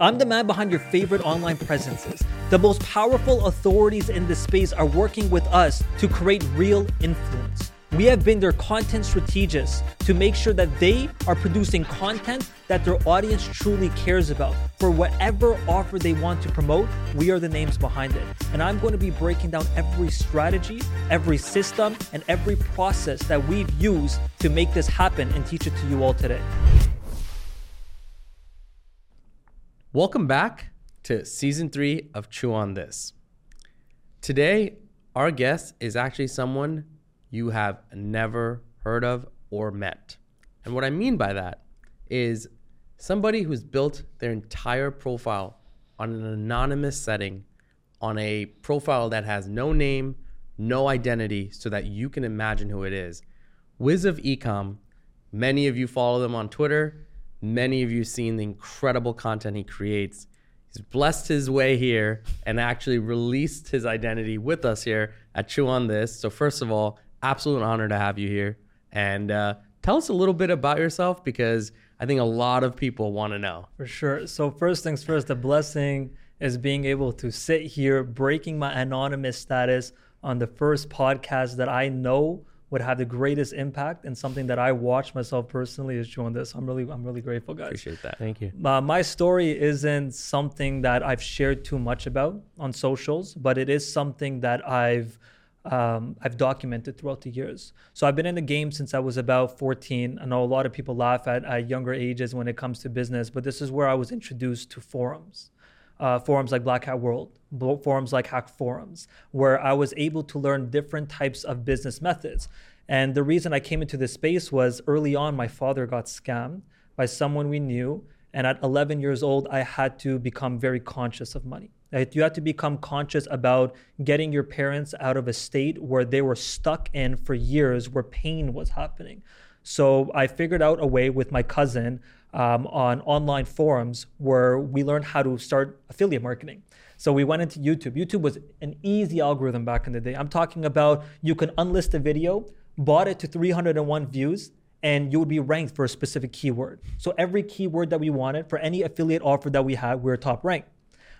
I'm the man behind your favorite online presences. The most powerful authorities in this space are working with us to create real influence. We have been their content strategists to make sure that they are producing content that their audience truly cares about. For whatever offer they want to promote, we are the names behind it. And I'm going to be breaking down every strategy, every system, and every process that we've used to make this happen and teach it to you all today. Welcome back to season three of Chew on This. Today, our guest is actually someone you have never heard of or met. And what I mean by that is somebody who's built their entire profile on an anonymous setting, on a profile that has no name, no identity, so that you can imagine who it is. Wiz of Ecom, many of you follow them on Twitter Many of you seen the incredible content he creates. He's blessed his way here and actually released his identity with us here at Chew on This. So, first of all, absolute honor to have you here. And uh, tell us a little bit about yourself because I think a lot of people want to know. For sure. So, first things first, the blessing is being able to sit here, breaking my anonymous status on the first podcast that I know would have the greatest impact and something that I watch myself personally is doing this. I'm really, I'm really grateful, guys. Appreciate that. Thank you. Uh, my story isn't something that I've shared too much about on socials, but it is something that I've um, I've documented throughout the years. So I've been in the game since I was about 14. I know a lot of people laugh at, at younger ages when it comes to business, but this is where I was introduced to forums uh, forums like Black Hat World, forums like Hack Forums, where I was able to learn different types of business methods. And the reason I came into this space was early on, my father got scammed by someone we knew. And at 11 years old, I had to become very conscious of money. You had to become conscious about getting your parents out of a state where they were stuck in for years, where pain was happening. So I figured out a way with my cousin um, on online forums where we learned how to start affiliate marketing. So we went into YouTube. YouTube was an easy algorithm back in the day. I'm talking about you can unlist a video, bought it to 301 views, and you would be ranked for a specific keyword. So every keyword that we wanted for any affiliate offer that we had, we were top ranked.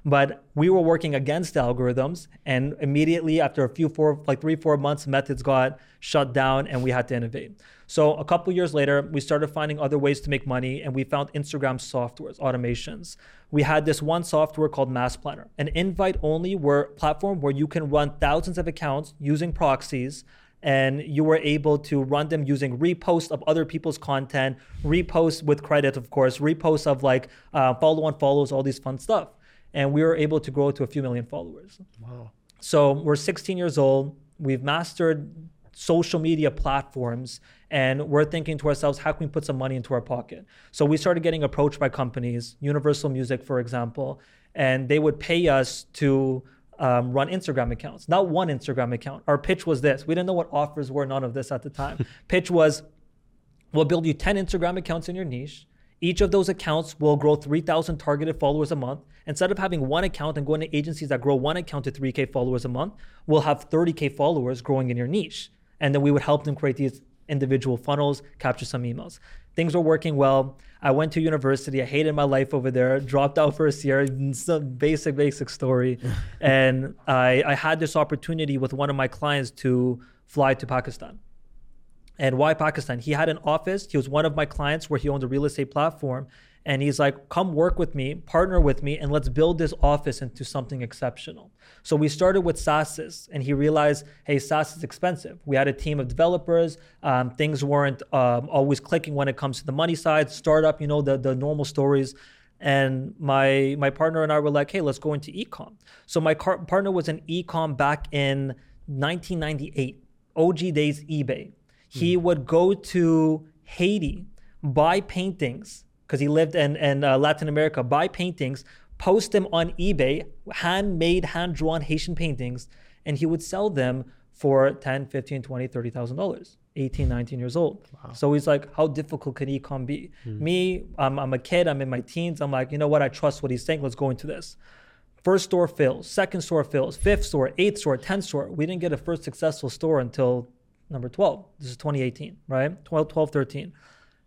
But we were working against algorithms, and immediately after a few four, like three, four months, methods got shut down, and we had to innovate. So a couple years later, we started finding other ways to make money, and we found Instagram softwares, automations. We had this one software called Mass Planner, an invite-only where platform where you can run thousands of accounts using proxies and you were able to run them using reposts of other people's content, reposts with credit, of course, reposts of like uh, follow on follows, all these fun stuff and we were able to grow to a few million followers. Wow. So we're 16 years old. We've mastered social media platforms and we're thinking to ourselves how can we put some money into our pocket so we started getting approached by companies universal music for example and they would pay us to um, run instagram accounts not one instagram account our pitch was this we didn't know what offers were none of this at the time pitch was we'll build you 10 instagram accounts in your niche each of those accounts will grow 3,000 targeted followers a month. Instead of having one account and going to agencies that grow one account to 3K followers a month, we'll have 30K followers growing in your niche. And then we would help them create these individual funnels, capture some emails. Things were working well. I went to university. I hated my life over there. Dropped out first year. Some basic, basic story. and I, I had this opportunity with one of my clients to fly to Pakistan. And why Pakistan? He had an office. He was one of my clients where he owned a real estate platform. And he's like, come work with me, partner with me, and let's build this office into something exceptional. So we started with SaaS, and he realized, hey, SaaS is expensive. We had a team of developers. Um, things weren't um, always clicking when it comes to the money side, startup, you know, the, the normal stories. And my my partner and I were like, hey, let's go into ecom. So my car- partner was in ecom back in 1998, OG days eBay. He mm. would go to Haiti, buy paintings, because he lived in, in uh, Latin America, buy paintings, post them on eBay, handmade, hand drawn Haitian paintings, and he would sell them for 10, 15, 20, 30,000 dollars. 18, 19 years old. Wow. So he's like, how difficult can ecom be? Mm. Me, I'm, I'm a kid, I'm in my teens. I'm like, you know what? I trust what he's saying. Let's go into this. First store fills, second store fills, fifth store, eighth store, 10th store. We didn't get a first successful store until number 12. This is 2018, right? 12, 12, 13.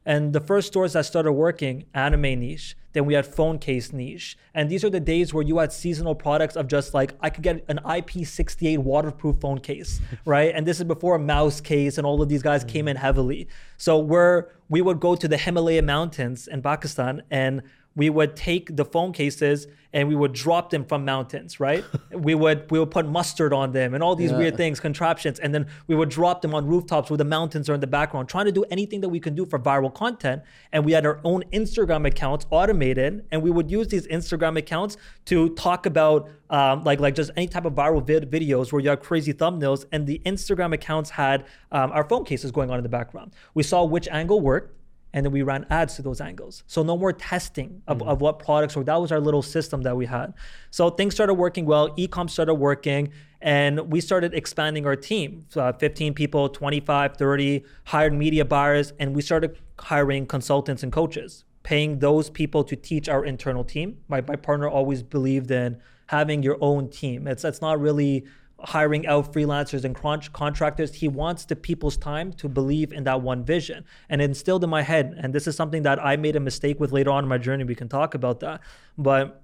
And the first stores that started working, anime niche. Then we had phone case niche. And these are the days where you had seasonal products of just like, I could get an IP68 waterproof phone case, right? And this is before a Mous case and all of these guys came mm-hmm. in heavily. So where we would go to the Himalaya mountains in Pakistan and we would take the phone cases and we would drop them from mountains, right? we would we would put mustard on them and all these Yeah. weird things, contraptions, and then we would drop them on rooftops where the mountains are in the background, trying to do anything that we can do for viral content. And we had our own Instagram accounts automated, and we would use these Instagram accounts to talk about um, like like just any type of viral vid- videos where you have crazy thumbnails, and the Instagram accounts had um, our phone cases going on in the background. We saw which angle worked and then we ran ads to those angles. So no more testing of, of what products or that was our little system that we had. So things started working well, ecom started working, and we started expanding our team. So, uh, 15 people, 25, 30, hired media buyers, and we started hiring consultants and coaches, paying those people to teach our internal team. My, my partner always believed in having your own team. It's, it's not really hiring out freelancers and con- contractors. He wants the people's time to believe in that one vision and instilled in my head. And this is something that I made a mistake with later on in my journey. We can talk about that. But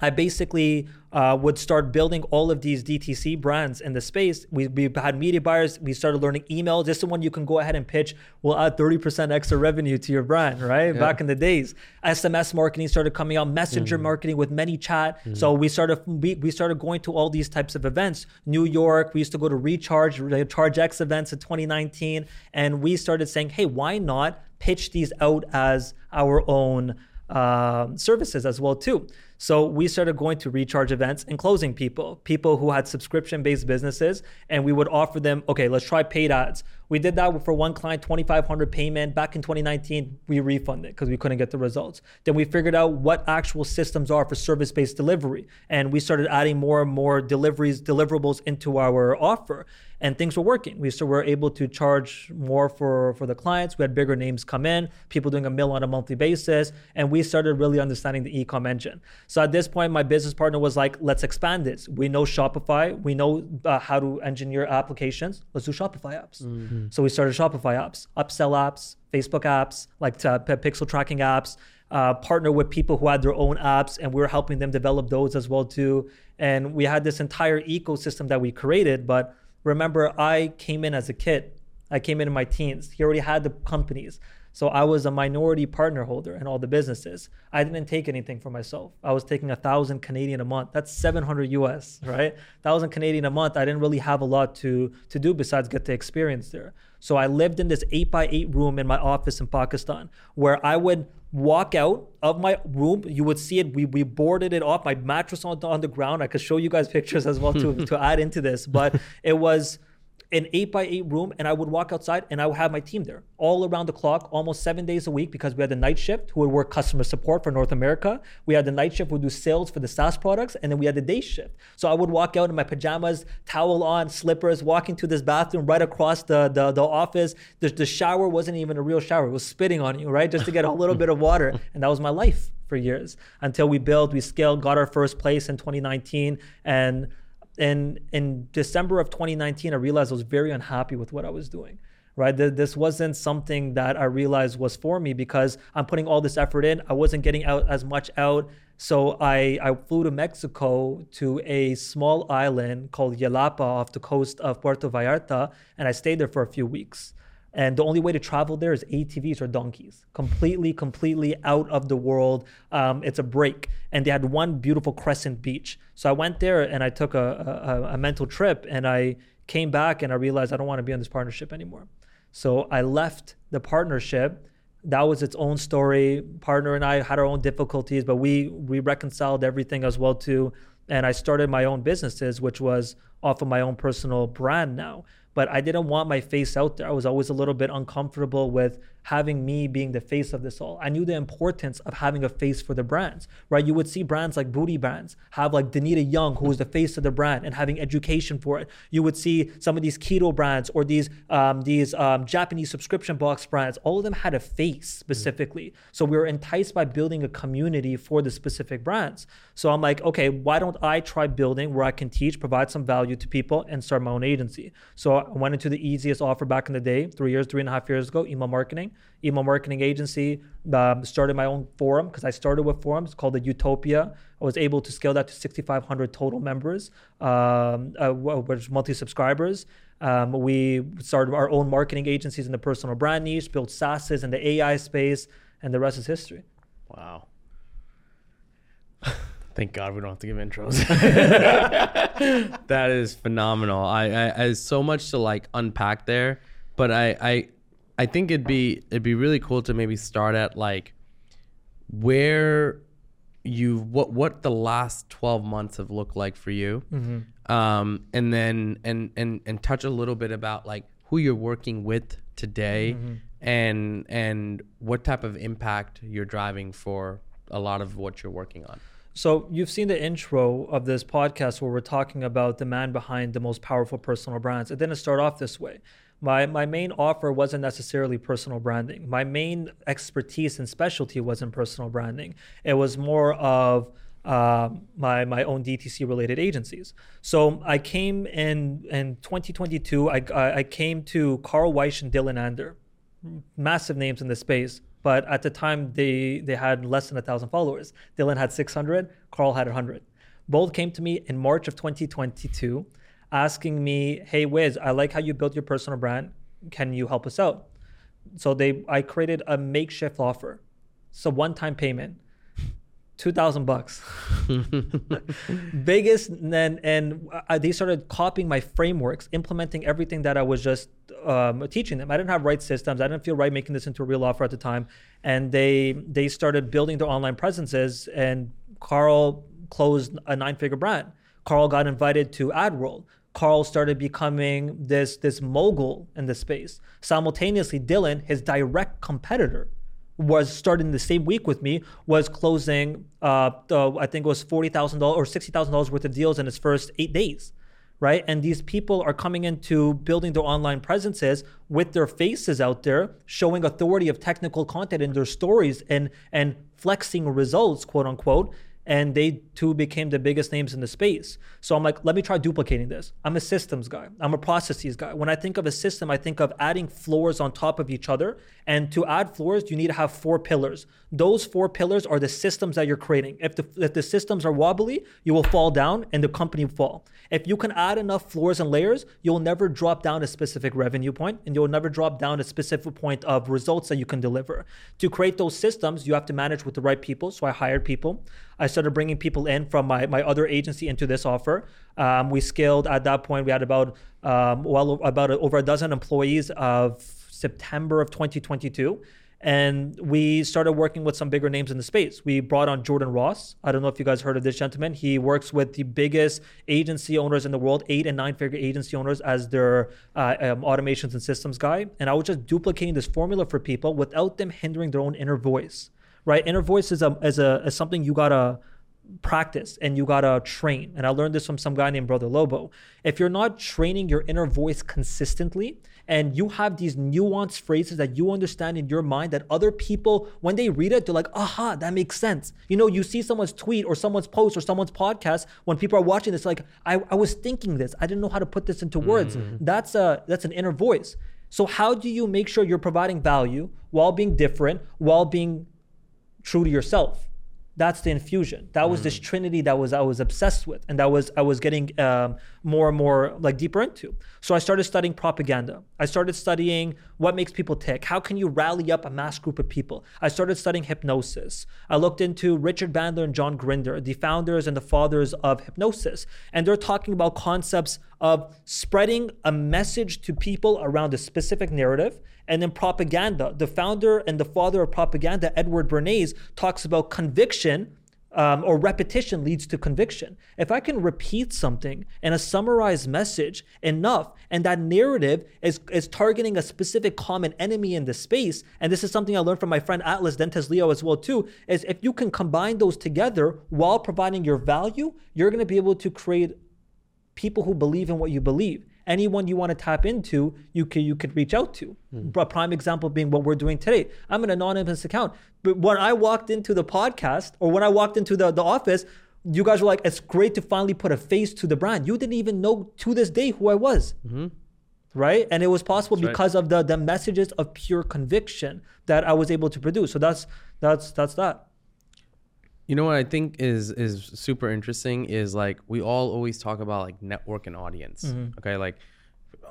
I basically uh, would start building all of these DTC brands in the space. We, we had media buyers. We started learning email. This is one you can go ahead and pitch. We'll add 30% extra revenue to your brand, right? Back in the days. SMS marketing started coming out, messenger marketing with ManyChat. So we started we, we started going to all these types of events. New York, we used to go to Recharge, Charge X events in 2019. And we started saying, hey, why not pitch these out as our own um, services as well too. So we started going to recharge events and closing people, people who had subscription-based businesses, and we would offer them, okay, let's try paid ads. We did that for one client, 2,500 payment. Back in 2019, we refunded because we couldn't get the results. Then we figured out what actual systems are for service-based delivery, and we started adding more and more deliveries, deliverables into our offer and things were working. We were able to charge more for for the clients. We had bigger names come in, people doing a mill on a monthly basis, and we started really understanding the e-com engine. So at this point, my business partner was like, "Let's expand this. We know Shopify. We know uh, how to engineer applications. Let's do Shopify apps." So we started Shopify apps, upsell apps, Facebook apps, like uh, pixel tracking apps. Uh, partner with people who had their own apps, and we were helping them develop those as well too. And we had this entire ecosystem that we created, but remember i came in as a kid i came in in my teens he already had the companies so i was a minority partner holder in all the businesses. I didn't take anything for myself. I was taking a thousand canadian a month. That's 700 us right? Thousand canadian a month i didn't really have a lot to to do besides get the experience there. So i lived in this 8 by 8 room in my office in pakistan where i would walk out of my room. You would see it. We, we boarded it off. My mattress on, on the ground. I could show you guys pictures as well to, to add into this but it was an eight by eight room and I would walk outside and I would have my team there all around the clock, almost seven days a week because we had the night shift who would work customer support for North America. We had the night shift who would do sales for the SaaS products. And then we had the day shift. So I would walk out in my pajamas, towel on, slippers, walking to this bathroom right across the, the, the office. The, the shower wasn't even a real shower. It was spitting on you, right? Just to get a little bit of water. And that was my life for years until we built, we scaled, got our first place in 2019. And in in December of 2019, I realized I was very unhappy with what I was doing. Right, this wasn't something that I realized was for me because I'm putting all this effort in. I wasn't getting out as much out, so I I flew to Mexico to a small island called Yelapa off the coast of Puerto Vallarta, and I stayed there for a few weeks. And the only way to travel there is ATVs or donkeys. Completely, completely out of the world. Um, it's a break. And they had one beautiful crescent beach. So I went there and I took a, a, a mental trip and I came back and I realized I don't want to be in this partnership anymore. So I left the partnership. That was its own story. Partner and I had our own difficulties, but we we reconciled everything as well too. And I started my own businesses, which was off of my own personal brand now but I didn't want my face out there. I was always a little bit uncomfortable with having me being the face of this all. I knew the importance of having a face for the brands, right? You would see brands like booty brands have like Danita Young, who is the face of the brand, and having education for it. You would see some of these keto brands or these um, these um, Japanese subscription box brands. All of them had a face specifically. So we were enticed by building a community for the specific brands. So I'm like, okay, why don't I try building where I can teach, provide some value to people, and start my own agency? So I went into the easiest offer back in the day, three years, three and a half years ago, email marketing. Email marketing agency. Um, started my own forum because I started with forums called the Utopia. I was able to scale that to 6,500 total members, um, uh, which monthly subscribers. Um, we started our own marketing agencies in the personal brand niche, built SaaSes in the AI space, and the rest is history. Wow. Thank God we don't have to give intros. that is phenomenal. I, I, I so much to like unpack there, but I, I, I think it'd be it'd be really cool to maybe start at like where you what what the last 12 months have looked like for you Mm-hmm. um and then and and and touch a little bit about like who you're working with today Mm-hmm. and and what type of impact you're driving for a lot of what you're working on So you've seen the intro of this podcast where we're talking about the man behind the most powerful personal brands. It didn't start off this way. My my main offer wasn't necessarily personal branding. My main expertise and specialty wasn't personal branding. It was more of um, my my own DTC related agencies. So I came in in 2022. I I, came to Carl Weiss and Dylan Ander, massive names in the space. But at the time, they they had less than a thousand followers. Dylan had 600. Carl had 100. Both came to me in March of 2022, asking me, "Hey Wiz, I like how you built your personal brand. Can you help us out?" So they I created a makeshift offer. It's a one-time payment. Two thousand bucks, biggest, and then and I, they started copying my frameworks, implementing everything that I was just um, teaching them. I didn't have right systems. I didn't feel right making this into a real offer at the time, and they they started building their online presences. And Carl closed a nine-figure brand. Carl got invited to AdWorld. Carl started becoming this this mogul in the space. Simultaneously, Dylan, his direct competitor, was starting the same week with me, was closing uh, the, I think it was forty thousand dollars or sixty thousand dollars worth of deals in his first eight days, right? And these people are coming into building their online presences with their faces out there, showing authority of technical content in their stories and and flexing results, quote unquote and they too became the biggest names in the space. So I'm like, let me try duplicating this. I'm a systems guy. I'm a processes guy. When I think of a system, I think of adding floors on top of each other. And to add floors, you need to have four pillars. Those four pillars are the systems that you're creating. If the if the systems are wobbly, you will fall down and the company will fall. If you can add enough floors and layers, you'll never drop down a specific revenue point and you'll never drop down a specific point of results that you can deliver. To create those systems, you have to manage with the right people. So I hired people. I started bringing people in from my, my other agency into this offer. Um, we scaled at that point. We had about um, well about over a dozen employees of September of 2022. And we started working with some bigger names in the space. We brought on Jordan Ross. I don't know if you guys heard of this gentleman. He works with the biggest agency owners in the world, eight and nine figure agency owners, as their uh, um, automations and systems guy. And I was just duplicating this formula for people without them hindering their own inner voice right? Inner voice is a is a is something you gotta practice and you gotta train. And I learned this from some guy named Brother Lobo. If you're not training your inner voice consistently, and you have these nuanced phrases that you understand in your mind that other people, when they read it, they're like, aha, that makes sense. You know, you see someone's tweet or someone's post or someone's podcast, when people are watching this, like, I, I was thinking this. I didn't know how to put this into words. Mm-hmm. That's a that's an inner voice. So how do you make sure you're providing value while being different, while being true to yourself. That's the infusion. That was this trinity that was I was obsessed with, and that was I was getting um, more and more like deeper into. So I started studying propaganda. I started studying what makes people tick. How can you rally up a mass group of people? I started studying hypnosis. I looked into Richard Bandler and John Grinder, the founders and the fathers of hypnosis, and they're talking about concepts of spreading a message to people around a specific narrative and then propaganda. The founder and the father of propaganda, Edward Bernays, talks about conviction um, or repetition leads to conviction. If I can repeat something in a summarized message enough, and that narrative is, is targeting a specific common enemy in the space, and this is something I learned from my friend Atlas Dentes Leo as well too, is if you can combine those together while providing your value, you're going to be able to create people who believe in what you believe anyone you want to tap into, you could you could reach out to. Hmm. A prime example being what we're doing today. I'm an anonymous account, but when I walked into the podcast or when I walked into the, the office, you guys were like, "It's great to finally put a face to the brand." You didn't even know to this day who I was. Mm-hmm. right? And it was possible That's right. because of the the messages of pure conviction that I was able to produce. So that's that's that's that. You know what I think is is super interesting is like we all always talk about like network and audience. Mm-hmm. Okay, like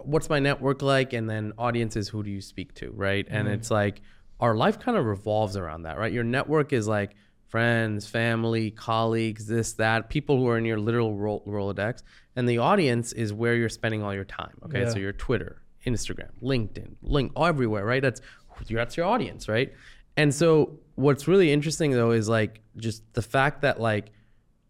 what's my network like, and then audience is who do you speak to, right? And Mm-hmm. it's like our life kind of revolves around that, right? Your network is like friends, family, colleagues, this, that, people who are in your literal ro- Rolodex, and the audience is where you're spending all your time. Okay, Yeah. so your Twitter, Instagram, LinkedIn, link everywhere, right? That's that's your audience, right? And so what's really interesting though is like just the fact that like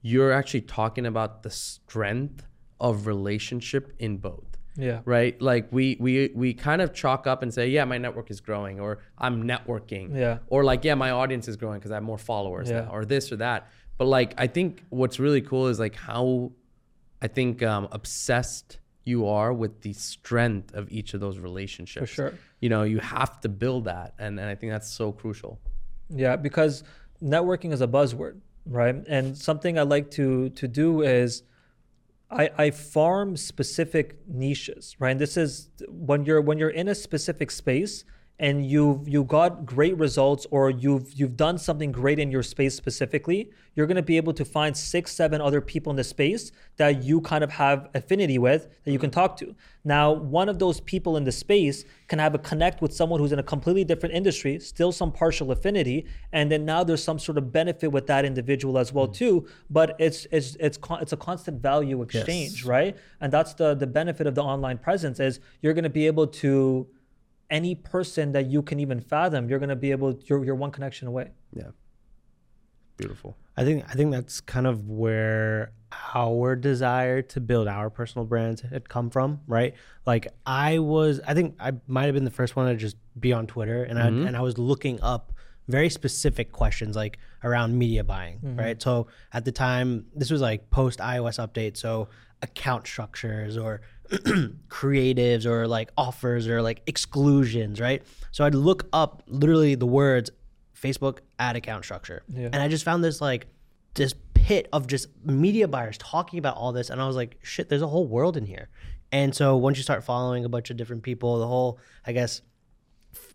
you're actually talking about the strength of relationship in both Yeah. right like we we we kind of chalk up and say yeah my network is growing or i'm networking Yeah. or like yeah my audience is growing because i have more followers Yeah. now or this or that but like i think what's really cool is like how i think um obsessed you are with the strength of each of those relationships sure. you know you have to build that and, and i think that's so crucial Yeah, because networking is a buzzword, right? And something I like to to do is I, I farm specific niches, right? And this is when you're when you're in a specific space and you've you got great results or you've you've done something great in your space specifically, you're gonna be able to find six, seven other people in the space that you kind of have affinity with that you can talk to. Now, one of those people in the space can have a connect with someone who's in a completely different industry, still some partial affinity, and then now there's some sort of benefit with that individual as well mm. too. But it's it's it's con- it's a constant value exchange, right? And that's the the benefit of the online presence is you're going to be able to any person that you can even fathom, you're going to be able you're you're one connection away. yeah beautiful I think I think that's kind of where our desire to build our personal brands had come from, right? Like I was, I think I might have been the first one to just be on Twitter, and I mm-hmm. and I was looking up very specific questions like around media buying, mm-hmm. right? So at the time, this was like post iOS update, so account structures or creatives or like offers or like exclusions, right? So I'd look up literally the words Facebook ad account structure. Yeah. And I just found this like this pit of just media buyers talking about all this and I was like, shit, there's a whole world in here. And so once you start following a bunch of different people, the whole I guess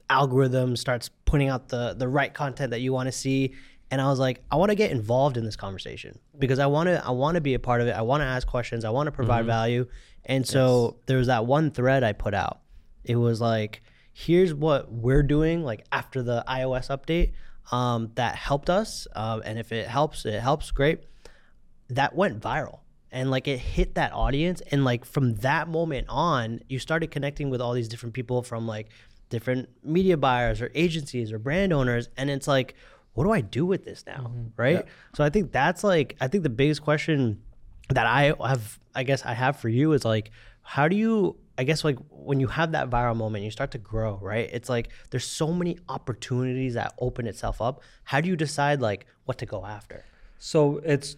algorithm starts putting out the the right content that you want to see and I was like I want to get involved in this conversation because I want to I want to be a part of it. I want to ask questions. I want to provide value. And so there was that one thread I put out. It was like here's what we're doing like after the iOS update um, that helped us um, and if it helps it helps great that went viral and like it hit that audience and like from that moment on you started connecting with all these different people from like different media buyers or agencies or brand owners and it's like what do i do with this now? Mm-hmm. Right? So i think that's like i think the biggest question that i have i guess i have for you is like how do you i guess like when you have that viral moment you start to grow right? It's like there's so many opportunities that open itself up. How do you decide like what to go after? So it's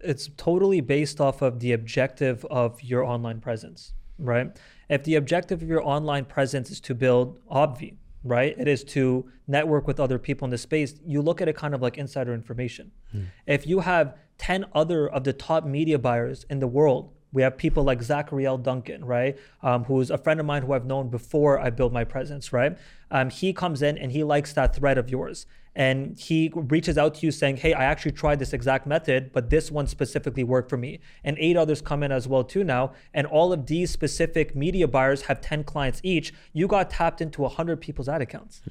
it's totally based off of the objective of your online presence, right? If the objective of your online presence is to build Obvi, right? It is to network with other people in the space. You look at it kind of like insider information. Hmm. If you have 10 other of the top media buyers in the world, we have people like Zachariel Duncan, right? Um, who's a friend of mine who I've known before I built my presence, right? Um, he comes in and he likes that thread of yours. And he reaches out to you saying, Hey, I actually tried this exact method, but this one specifically worked for me. And eight others come in as well, too, now. And all of these specific media buyers have 10 clients each. You got tapped into 100 people's ad accounts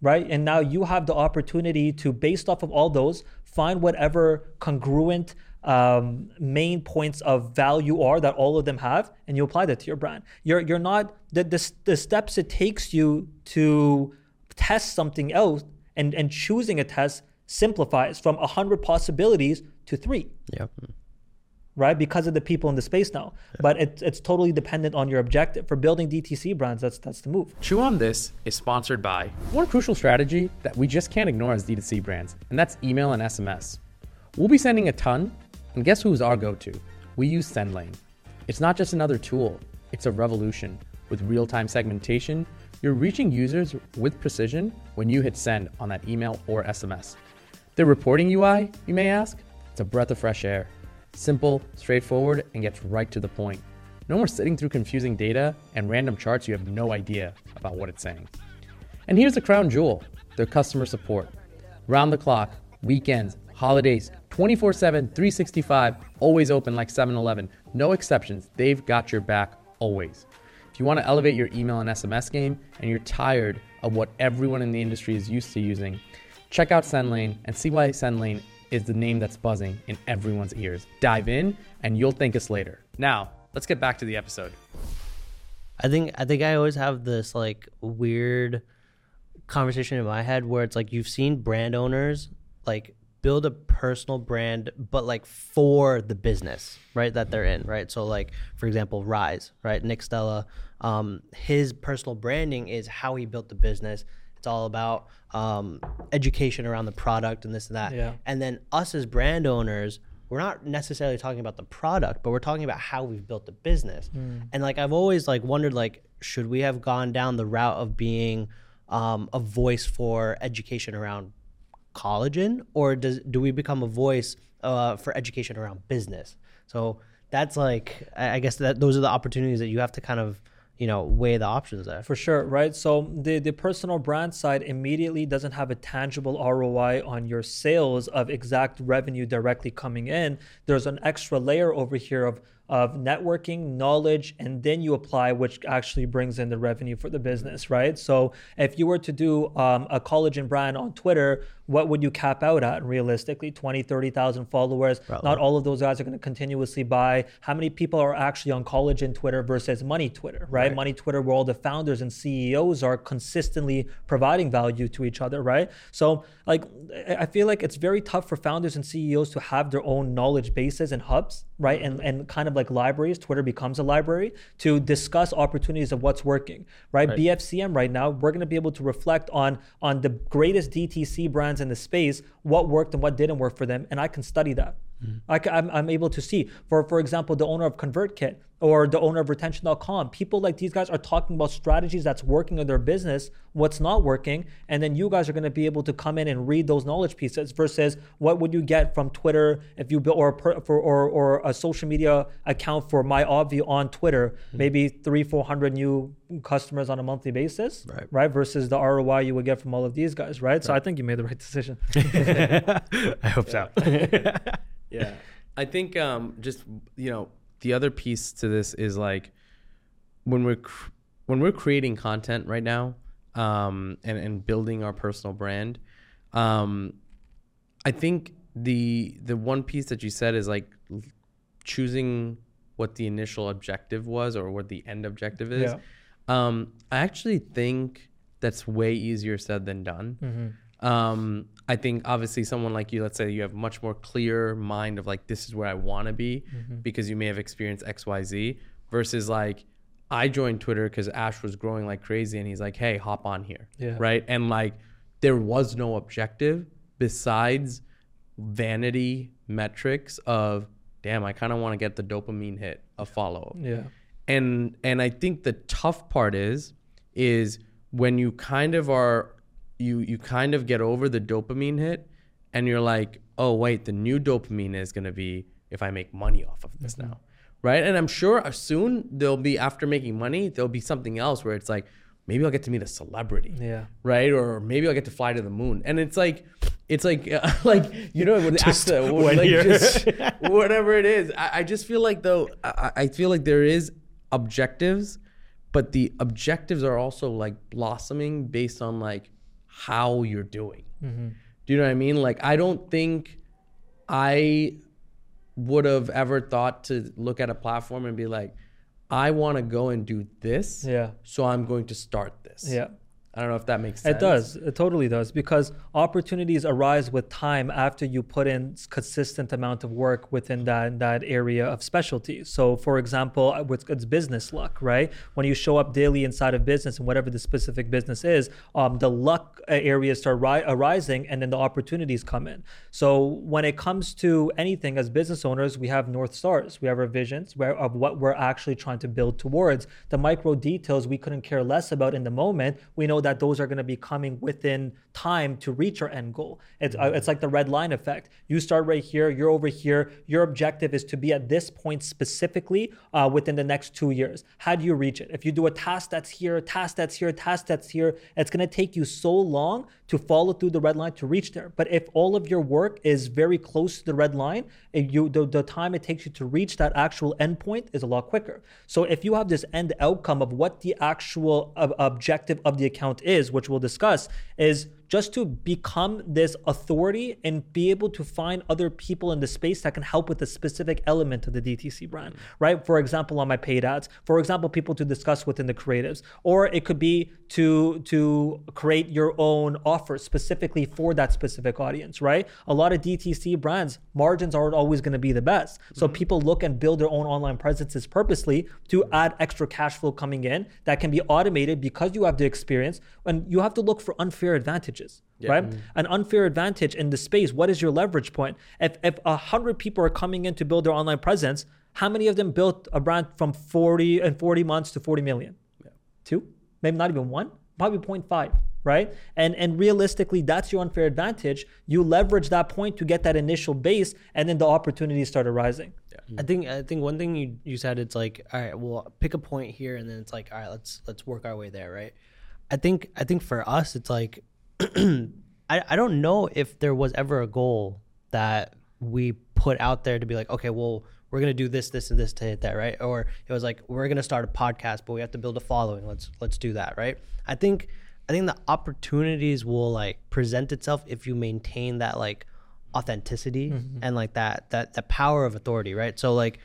right? And now you have the opportunity to, based off of all those, find whatever congruent um, main points of value are that all of them have, and you apply that to your brand. You're you're not the the, the steps it takes you to test something else and and choosing a test simplifies from a hundred possibilities to three Yeah right? Because of the people in the space now. But it's it's totally dependent on your objective. For building DTC brands, that's that's the move. Chew on This is sponsored by One crucial strategy that we just can't ignore as D2C brands, and that's email and SMS. We'll be sending a ton, and guess who's our go to? We use SendLane. It's not just another tool, it's a revolution. With real time segmentation, you're reaching users with precision when you hit send on that email or SMS. The reporting UI, you may ask, it's a breath of fresh air. Simple, straightforward, and gets right to the point. No more sitting through confusing data and random charts you have no idea about what it's saying. And here's the crown jewel their customer support. Round the clock, weekends, holidays, 24 7, 365, always open like 7 Eleven. No exceptions. They've got your back always. If you want to elevate your email and SMS game and you're tired of what everyone in the industry is used to using, check out SendLane and see why SendLane is the name that's buzzing in everyone's ears. Dive in and you'll thank us later. Now, let's get back to the episode. I think I think I always have this like weird conversation in my head where it's like you've seen brand owners like build a personal brand but like for the business right that they're in right? So like for example rise right? Nick stella um, his personal branding is how he built the business. It's all about um, education around the product and this and that. Yeah. and then us as brand owners we're not necessarily talking about the product but we're talking about how we've built the business. And like i've always like wondered like should we have gone down the route of being um, a voice for education around collagen or does do we become a voice uh, for education around business so that's like i guess that those are the opportunities that you have to kind of you know weigh the options there For sure, right? So the, the personal brand side immediately doesn't have a tangible ROI on your sales of exact revenue directly coming in. There's an extra layer over here of of networking, knowledge, and then you apply, which actually brings in the revenue for the business, right? So if you were to do um, a collagen brand on Twitter, what would you cap out at realistically? 20, 30,000 followers. Not all of those guys are going to continuously buy. How many people are actually on collagen Twitter versus money Twitter, right? Money Twitter, where all the founders and CEOs are consistently providing value to each other, right? So, like, I feel like it's very tough for founders and CEOs to have their own knowledge bases and hubs, right? And and kind of like libraries. Twitter becomes a library to discuss opportunities of what's working, right? BFCM right now, we're going to be able to reflect on on the greatest DTC brands in the space, what worked and what didn't work for them, and I can study that. Mm-hmm. I ca- I'm, I'm able to see, for for example, the owner of ConvertKit or the owner of Retention.com, people like these guys are talking about strategies that's working in their business, what's not working, and then you guys are going to be able to come in and read those knowledge pieces versus what would you get from Twitter if you built or a per, for or or a social media account for my Obvi on Twitter, maybe three four hundred new customers on a monthly basis, right? Right, versus the ROI you would get from all of these guys, right? So I think you made the right decision. i hope so Yeah. I think um, just you know the other piece to this is like when we're cr- when we're creating content right now um, and and building our personal brand. Um, I think the the one piece that you said is like l- choosing what the initial objective was or what the end objective is. Yeah. Um, I actually think that's way easier said than done. Um, I think obviously someone like you, let's say you have much more clear mind of like this is where I want to be because you may have experienced X Y Z versus like I joined Twitter because Ash was growing like crazy and he's like, hey, hop on here, Yeah. right? And like there was no objective besides vanity metrics of damn, I kind of want to get the dopamine hit a follow yeah. and and I think the tough part is is when you kind of are you you kind of get over the dopamine hit and you're like oh wait the new dopamine is going to be if I make money off of this now right? And I'm sure soon there'll be after making money there'll be something else where it's like maybe I'll get to meet a celebrity Yeah. right? Or maybe I'll get to fly to the moon. And it's like it's like uh, like you know with Just AXA, one like just whatever it is. I, I just feel like though I, I feel like there is objectives, but the objectives are also like blossoming based on like how you're doing. Mm-hmm. Do you know what I mean? Like I don't think I would have ever thought to look at a platform and be like, I want to go and do this. Yeah. So I'm going to start this. Yeah. I don't know if that makes sense. It does. It totally does because opportunities arise with time after you put in consistent amount of work within that that area of specialty. So, for example, uh, with it's business luck, right? When you show up daily inside of business and whatever the specific business is, um, the luck uh, areas start ri- arising, and then the opportunities come in. So, when it comes to anything as business owners, we have north stars, we have our visions where of what we're actually trying to build towards. The micro details we couldn't care less about in the moment. We know that those are going to be coming within time to reach our end goal. It's uh, it's like the red line effect. You start right here, you're over here. Your objective is to be at this point specifically uh, within the next two years. How do you reach it? If you do a task that's here, a task that's here, a task that's here, it's going to take you so long to follow through the red line to reach there. But if all of your work is very close to the red line, you the, the time it takes you to reach that actual endpoint is a lot quicker. So if you have this end outcome of what the actual ob- objective of the account is, which we'll discuss, is just to become this authority and be able to find other people in the space that can help with a specific element of the DTC brand, mm. right? For example, on my paid ads, for example, people to discuss within the creatives, or it could be to to create your own offer specifically for that specific audience, right? A lot of DTC brands margins aren't always going to be the best, so mm-hmm. people look and build their own online presences purposely to add extra cash flow coming in that can be automated because you have the experience, and you have to look for unfair advantages right? Mm. An unfair advantage in the space. What is your leverage point? If if a hundred people are coming in to build their online presence, how many of them built a brand from 40 and 40 months to 40 million? Two? Maybe not even one? Probably 0.5, right? And and realistically, that's your unfair advantage. You leverage that point to get that initial base, and then the opportunities start arising. Yeah, I think I think one thing you, you said it's like all right, well pick a point here and then it's like all right, let's let's work our way there, right? I think I think for us it's like I, I don't know if there was ever a goal that we put out there to be like, okay, well, we're gonna do this, this, and this to hit that, right? Or it was like we're gonna start a podcast, but we have to build a following. Let's let's do that, right? I think I think the opportunities will like present itself if you maintain that like authenticity mm-hmm. and like that that the power of authority, right? So like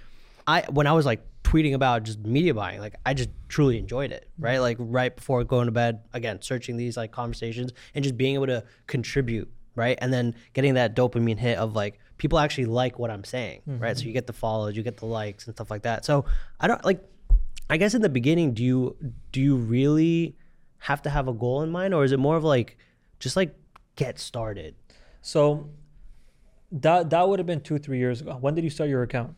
I when I was like tweeting about just media buying, like I just truly enjoyed it, right? Mm-hmm. Like right before going to bed, again, searching these like conversations and just being able to contribute, right? And then getting that dopamine hit of like people actually like what I'm saying, mm-hmm. right? So you get the follows, you get the likes and stuff like that. So I don't like I guess in the beginning, do you do you really have to have a goal in mind or is it more of like just like get started? So that that would have been two three years ago. When did you start your account?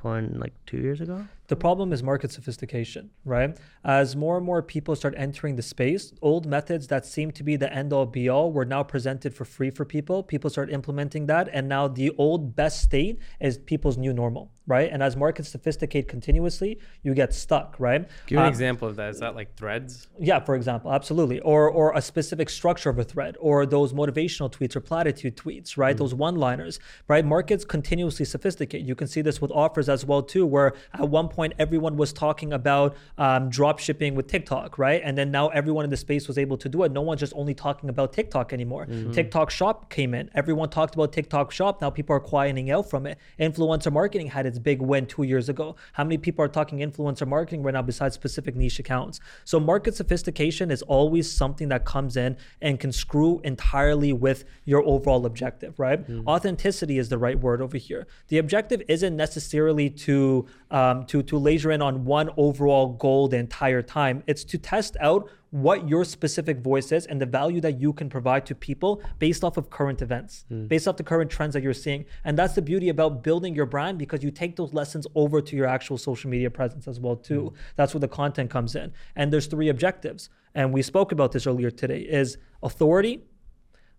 Torn like two years ago? The problem is market sophistication, right? As more and more people start entering the space, old methods that seem to be the end all be all were now presented for free for people. People start implementing that. And now the old best state is people's new normal, right? And as markets sophisticate continuously, you get stuck, right? Give an Uh, example of that. Is that like threads? yeah, for example, absolutely. Or or a specific structure of a thread, or those motivational tweets or platitude tweets, right? Those one-liners, right? Markets continuously sophisticate. You can see this with offers as well too, where at one point everyone was talking about um, drop shipping with TikTok, right? And then now everyone in the space was able to do it. No one's just only talking about TikTok anymore. TikTok Shop came in. Everyone talked about TikTok Shop. Now people are quieting out from it. Influencer marketing had its big win two years ago. How many people are talking influencer marketing right now besides specific niche accounts? So market sophistication is always something that comes in and can screw entirely with your overall objective, right? Authenticity is the right word over here. The objective isn't necessarily to um, to to laser in on one overall goal the entire time. It's to test out what your specific voice is and the value that you can provide to people based off of current events, hmm. based off the current trends that you're seeing. And that's the beauty about building your brand because you take those lessons over to your actual social media presence as well too. Hmm. That's where the content comes in. And there's three objectives. And we spoke about this earlier today is authority,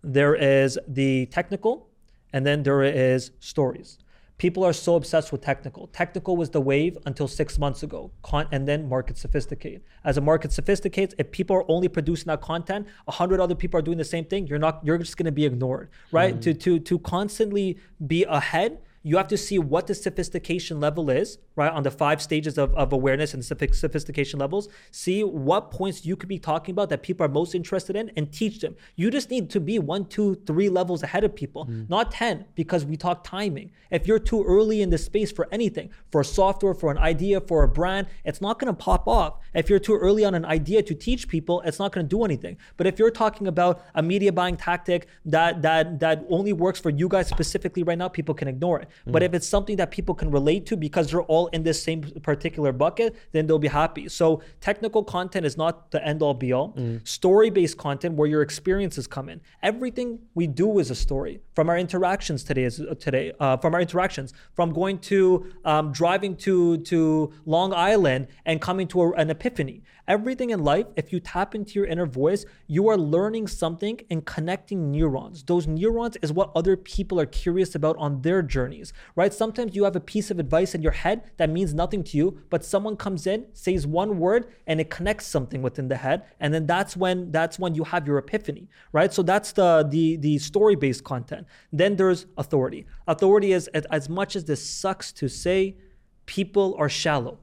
there is the technical, and then there is stories. People are so obsessed with technical. Technical was the wave until six months ago, Con- and then market sophisticate. As a market sophisticates, if people are only producing that content, a hundred other people are doing the same thing. You're not. You're just going to be ignored, right? Mm-hmm. To to to constantly be ahead you have to see what the sophistication level is, right? On the five stages of, of awareness and sophistication levels. See what points you could be talking about that people are most interested in and teach them. You just need to be one, two, three levels ahead of people, mm. not 10, because we talk timing. If you're too early in the space for anything, for a software, for an idea, for a brand, it's not going to pop off. If you're too early on an idea to teach people, it's not going to do anything. But if you're talking about a media buying tactic that that that only works for you guys specifically right now, people can ignore it. But if it's something that people can relate to because they're all in this same particular bucket, then they'll be happy. So technical content is not the end all be all. Story based content where your experiences come in. Everything we do is a story. From our interactions today is uh, today uh, from our interactions, from going to um, driving to to Long Island and coming to a, an epiphany. Everything in life, if you tap into your inner voice, you are learning something and connecting neurons. Those neurons is what other people are curious about on their journeys, right? Sometimes you have a piece of advice in your head that means nothing to you, but someone comes in, says one word, and it connects something within the head, and then that's when that's when you have your epiphany, right? So that's the the the story-based content. Then there's authority. Authority is as- as much as this sucks to say, people are shallow.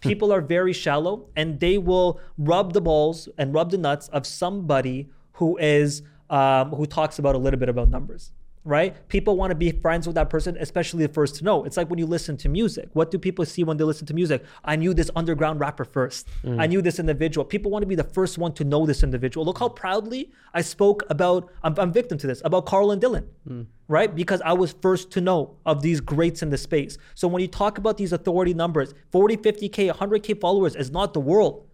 People are very shallow and they will rub the balls and rub the nuts of somebody who is um, who talks about a little bit about numbers right? People want to be friends with that person especially the first to know. It's like when you listen to music. What do people see when they listen to music? I knew this underground rapper first. I mm. knew this individual. People want to be the first one to know this individual. Look how proudly i spoke about i'm, I'm victim to this about carl and dylan mm. right? Because i was first to know of these greats in the space. So when you talk about these authority numbers 40 50k 100k followers is not the world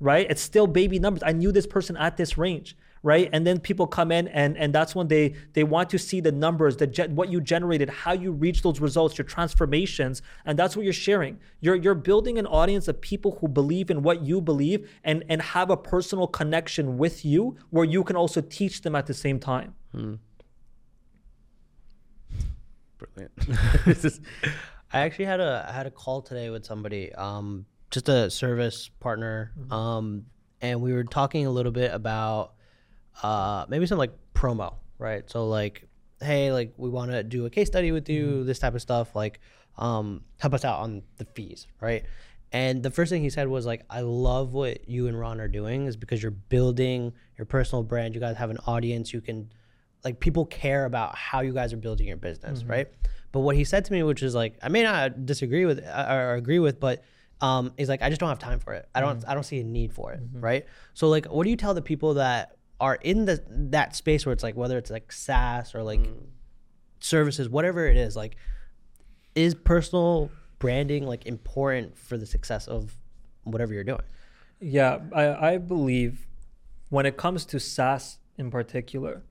right? It's still baby numbers. I knew this person at this range, right? And then people come in and and that's when they they want to see the numbers, the ge- what you generated, how you reach those results, your transformations, and that's what you're sharing. You're you're building an audience of people who believe in what you believe and and have a personal connection with you where you can also teach them at the same time. Brilliant. I actually had a I had a call today with somebody, um, just a service partner, um, and we were talking a little bit about uh, maybe some like promo, right? So like, hey, like we want to do a case study with you, this type of stuff. Like, um, help us out on the fees, right? And the first thing he said was like, I love what you and Ron are doing is because you're building your personal brand. You guys have an audience. You can like people care about how you guys are building your business, right? But what he said to me, which is like, I may not disagree with uh, or agree with, but um, is like, I just don't have time for it. I don't, I don't see a need for it, right? So like, what do you tell the people that are in the that space where it's like, whether it's like SaaS or like mm. services, whatever it is, like, is personal branding like important for the success of whatever you're doing? Yeah, I, I believe when it comes to SaaS in particular,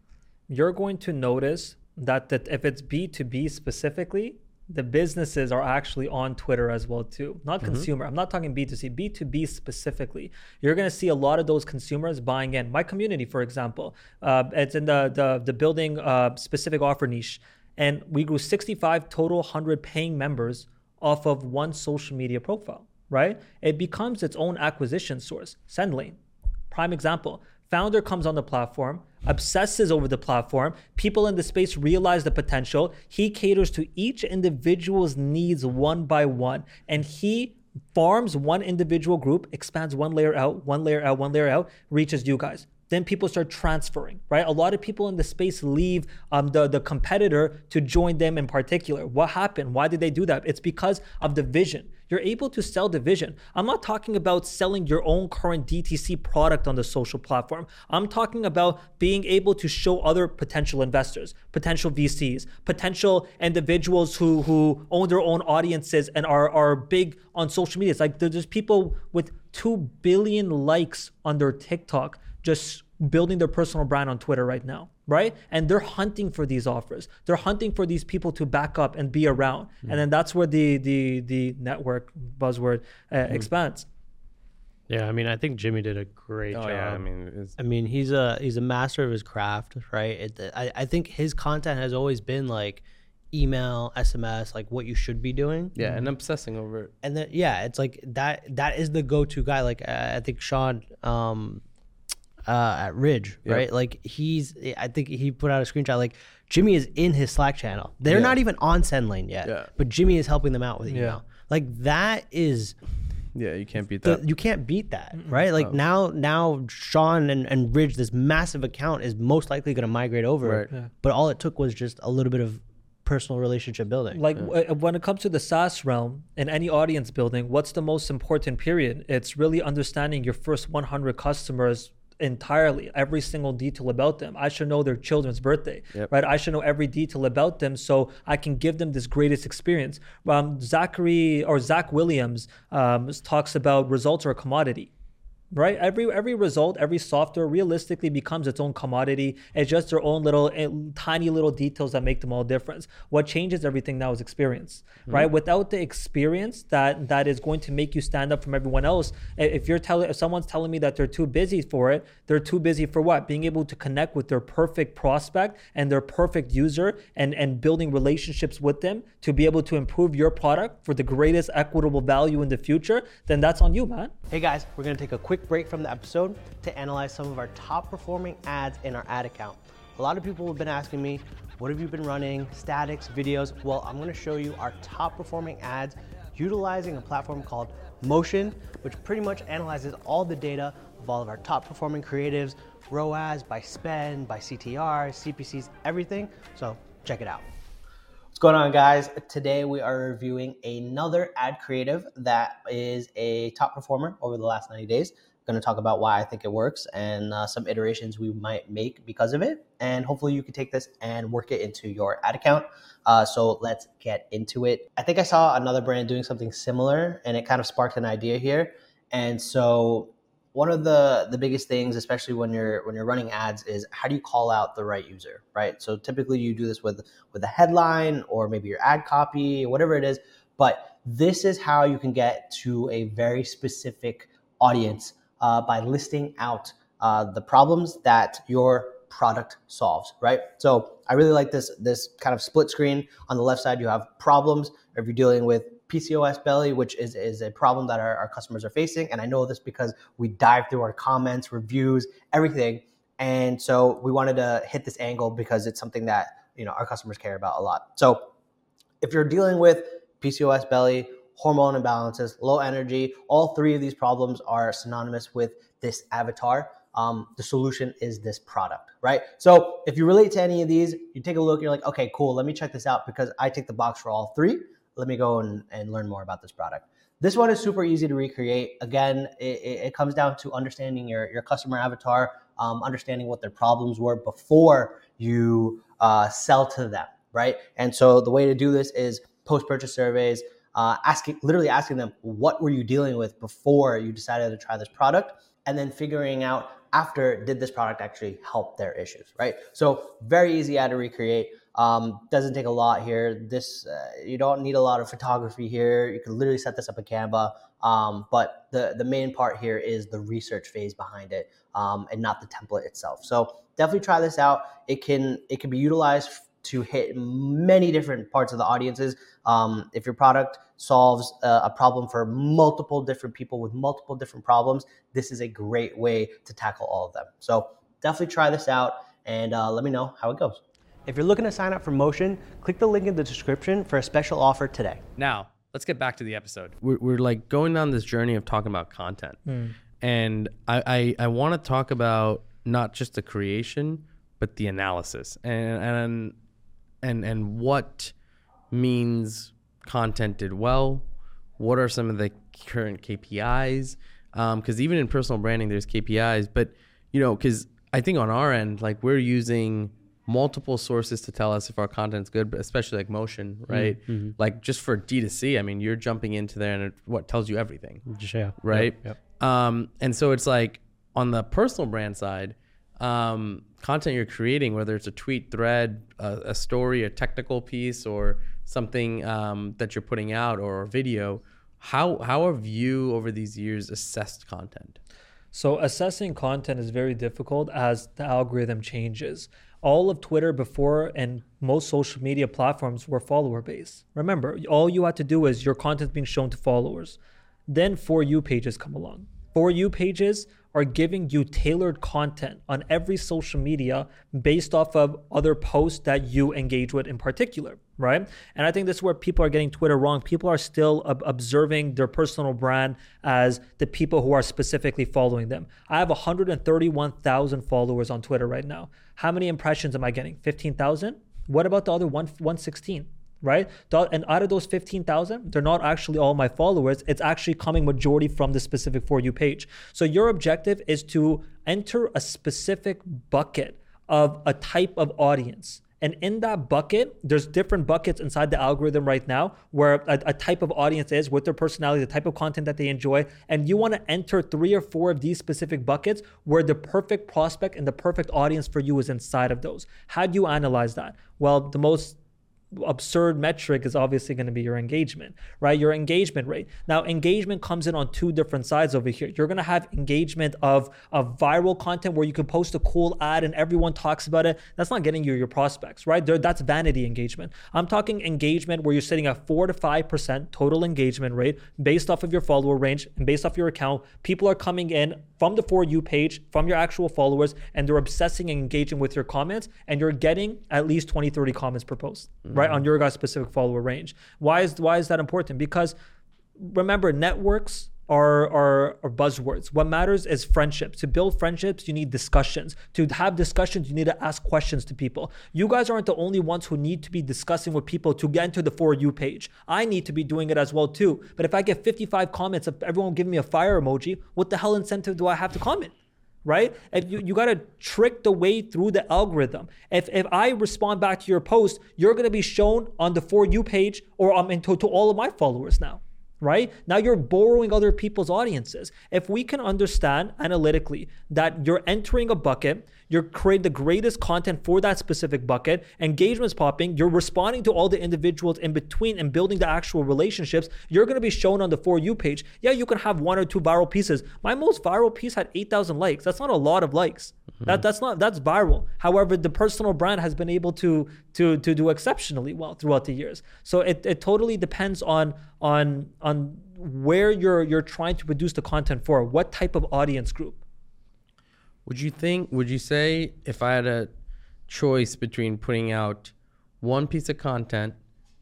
you're going to notice that, that if it's B2B specifically, the businesses are actually on Twitter as well too. Not consumer. I'm not talking B2C, B2B specifically. You're going to see a lot of those consumers buying in. My community, for example, uh, it's in the the, the building uh, specific offer niche, and we grew 65 total 100 paying members off of one social media profile. Right? It becomes its own acquisition source. SendLane, prime example. Founder comes on the platform, obsesses over the platform. People in the space realize the potential. He caters to each individual's needs one by one, and he farms one individual group, expands one layer out, one layer out, one layer out, reaches you guys. Then people start transferring, right? A lot of people in the space leave um, the, the competitor to join them in particular. What happened? Why did they do that? It's because of the vision. You're able to sell the vision. I'm not talking about selling your own current DTC product on the social platform. I'm talking about being able to show other potential investors, potential VCs, potential individuals who who own their own audiences and are are big on social media. It's like there- there's people with two billion likes on their TikTok just building their personal brand on Twitter right now, right? And they're hunting for these offers. They're hunting for these people to back up and be around. And then that's where the the the network buzzword uh, expands. Yeah, I mean, I think Jimmy did a great Oh job. yeah, I mean, it's, I mean, he's a he's a master of his craft, right? It, I I think his content has always been like email, SMS, like what you should be doing. yeah, and obsessing over it. And then yeah, it's like that that is the go to guy. Like uh, I think Sean um uh at Ridge, Yep. right? Like he's I think he put out a screenshot like Jimmy is in his Slack channel. They're Yeah. not even on SendLane yet. Yeah. But Jimmy is helping them out with email. Like that is Yeah, you can't beat the, that. you can't beat that, right? Like now, now Sean and, and Ridge, this massive account is most likely going to migrate over. Right. Yeah. But all it took was just a little bit of personal relationship building. Like w- when it comes to the SaaS realm and any audience building, what's the most important period? It's really understanding your first 100 customers entirely every single detail about them. I should know their children's birthday, Yep. right? I should know every detail about them so I can give them this greatest experience. Um, Zachary or Zach Williams um, talks about results are a commodity right? Every every result every software realistically becomes its own commodity. It's just their own little eh, tiny little details that make them all different what changes everything now is experience right? Without the experience that that is going to make you stand up from everyone else if you're telling if someone's telling me that they're too busy for it they're too busy for what? Being able to connect with their perfect prospect and their perfect user and and building relationships with them to be able to improve your product for the greatest equitable value in the future then that's on you man. Hey guys, we're gonna take a quick break from the episode to analyze some of our top performing ads in our ad account. A lot of people have been asking me, what have you been running, statics, videos? Well, I'm gonna show you our top performing ads utilizing a platform called Motion, which pretty much analyzes all the data of all of our top performing creatives, ROAS by spend, by CTR, CPCs, everything. So check it out. What's going on, guys? Today we are reviewing another ad creative that is a top performer over the last 90 days. Going to talk about why I think it works and uh, some iterations we might make because of it. And hopefully, you can take this and work it into your ad account. Uh, so let's get into it. I think I saw another brand doing something similar, and it kind of sparked an idea here. And so one of the the biggest things especially when you're when you're running ads is how do you call out the right user right so typically you do this with with a headline or maybe your ad copy whatever it is but this is how you can get to a very specific audience uh, by listing out uh, the problems that your product solves right so i really like this this kind of split screen on the left side you have problems if you're dealing with PCOS belly, which is, is a problem that our, our customers are facing. And I know this because we dive through our comments, reviews, everything. And so we wanted to hit this angle because it's something that you know our customers care about a lot. So if you're dealing with PCOS belly, hormone imbalances, low energy, all three of these problems are synonymous with this avatar. Um, the solution is this product, right? So if you relate to any of these, you take a look, you're like, okay, cool, let me check this out because I take the box for all three let me go and, and learn more about this product. This one is super easy to recreate. Again, it, it comes down to understanding your, your customer avatar, um, understanding what their problems were before you uh, sell to them, right? And so the way to do this is post purchase surveys, uh, asking, literally asking them, what were you dealing with before you decided to try this product? And then figuring out after, did this product actually help their issues, right? So very easy ad to recreate. Um, doesn't take a lot here. This uh, you don't need a lot of photography here. You can literally set this up in Canva. Um, but the the main part here is the research phase behind it, um, and not the template itself. So definitely try this out. It can it can be utilized to hit many different parts of the audiences. Um, if your product solves a, a problem for multiple different people with multiple different problems, this is a great way to tackle all of them. So definitely try this out and uh, let me know how it goes. If you're looking to sign up for Motion, click the link in the description for a special offer today. Now, let's get back to the episode. We're, we're like going down this journey of talking about content. And I, I, I want to talk about not just the creation, but the analysis and, and, and, and what means content did well. What are some of the current KPIs? Because even in personal branding, there's KPIs, but you know, because I think on our end, like we're using multiple sources to tell us if our content's good, but especially like motion, right? Like just for D2C, I mean, you're jumping into there and it what tells you everything, Yeah. right? Yep. Um, and so it's like on the personal brand side, um, content you're creating, whether it's a tweet, thread, a, a story, a technical piece, or something um, that you're putting out, or video, how how have you over these years assessed content? So assessing content is very difficult as the algorithm changes. All of Twitter before and most social media platforms were follower based. Remember, all you had to do is your content being shown to followers. Then for you pages come along. For you pages are giving you tailored content on every social media based off of other posts that you engage with in particular, right? And I think this is where people are getting Twitter wrong. People are still ob- observing their personal brand as the people who are specifically following them. I have 131,000 followers on Twitter right now. How many impressions am I getting? 15,000? What about the other one, 116? Right? And out of those 15,000, they're not actually all my followers. It's actually coming majority from the specific For You page. So your objective is to enter a specific bucket of a type of audience. And in that bucket, there's different buckets inside the algorithm right now where a, a type of audience is with their personality, the type of content that they enjoy. And you want to enter three or four of these specific buckets where the perfect prospect and the perfect audience for you is inside of those. How do you analyze that? Well, the most absurd metric is obviously going to be your engagement, right? Your engagement rate. Now, engagement comes in on two different sides over here. You're going to have engagement of, of viral content where you can post a cool ad and everyone talks about it. That's not getting you your prospects, right? There, that's vanity engagement. I'm talking engagement where you're sitting at four to 5% total engagement rate based off of your follower range and based off your account. People are coming in from the For You page, from your actual followers, and they're obsessing and engaging with your comments, and you're getting at least 20, 30 comments per post, mm-hmm. right? On your guys' specific follower range. Why is why is that important? Because remember, networks are, are, are buzzwords. What matters is friendships. To build friendships, you need discussions. To have discussions, you need to ask questions to people. You guys aren't the only ones who need to be discussing with people to get into the For You page. I need to be doing it as well too. But if I get 55 comments of everyone giving me a fire emoji, what the hell incentive do I have to comment? Right? If you, you got to trick the way through the algorithm. If, if I respond back to your post, you're going to be shown on the For You page or um, into, to all of my followers now, right? Now you're borrowing other people's audiences. If we can understand analytically that you're entering a bucket, you're creating the greatest content for that specific bucket, engagement's popping, you're responding to all the individuals in between and building the actual relationships, you're going to be shown on the For You page. Yeah, you can have one or two viral pieces. My most viral piece had 8,000 likes. That's not a lot of likes. Mm-hmm. That, that's not that's viral. However, the personal brand has been able to to to do exceptionally well throughout the years. So it, it totally depends on on on where you're you're trying to produce the content for, what type of audience group. Would you think, would you say if I had a choice between putting out one piece of content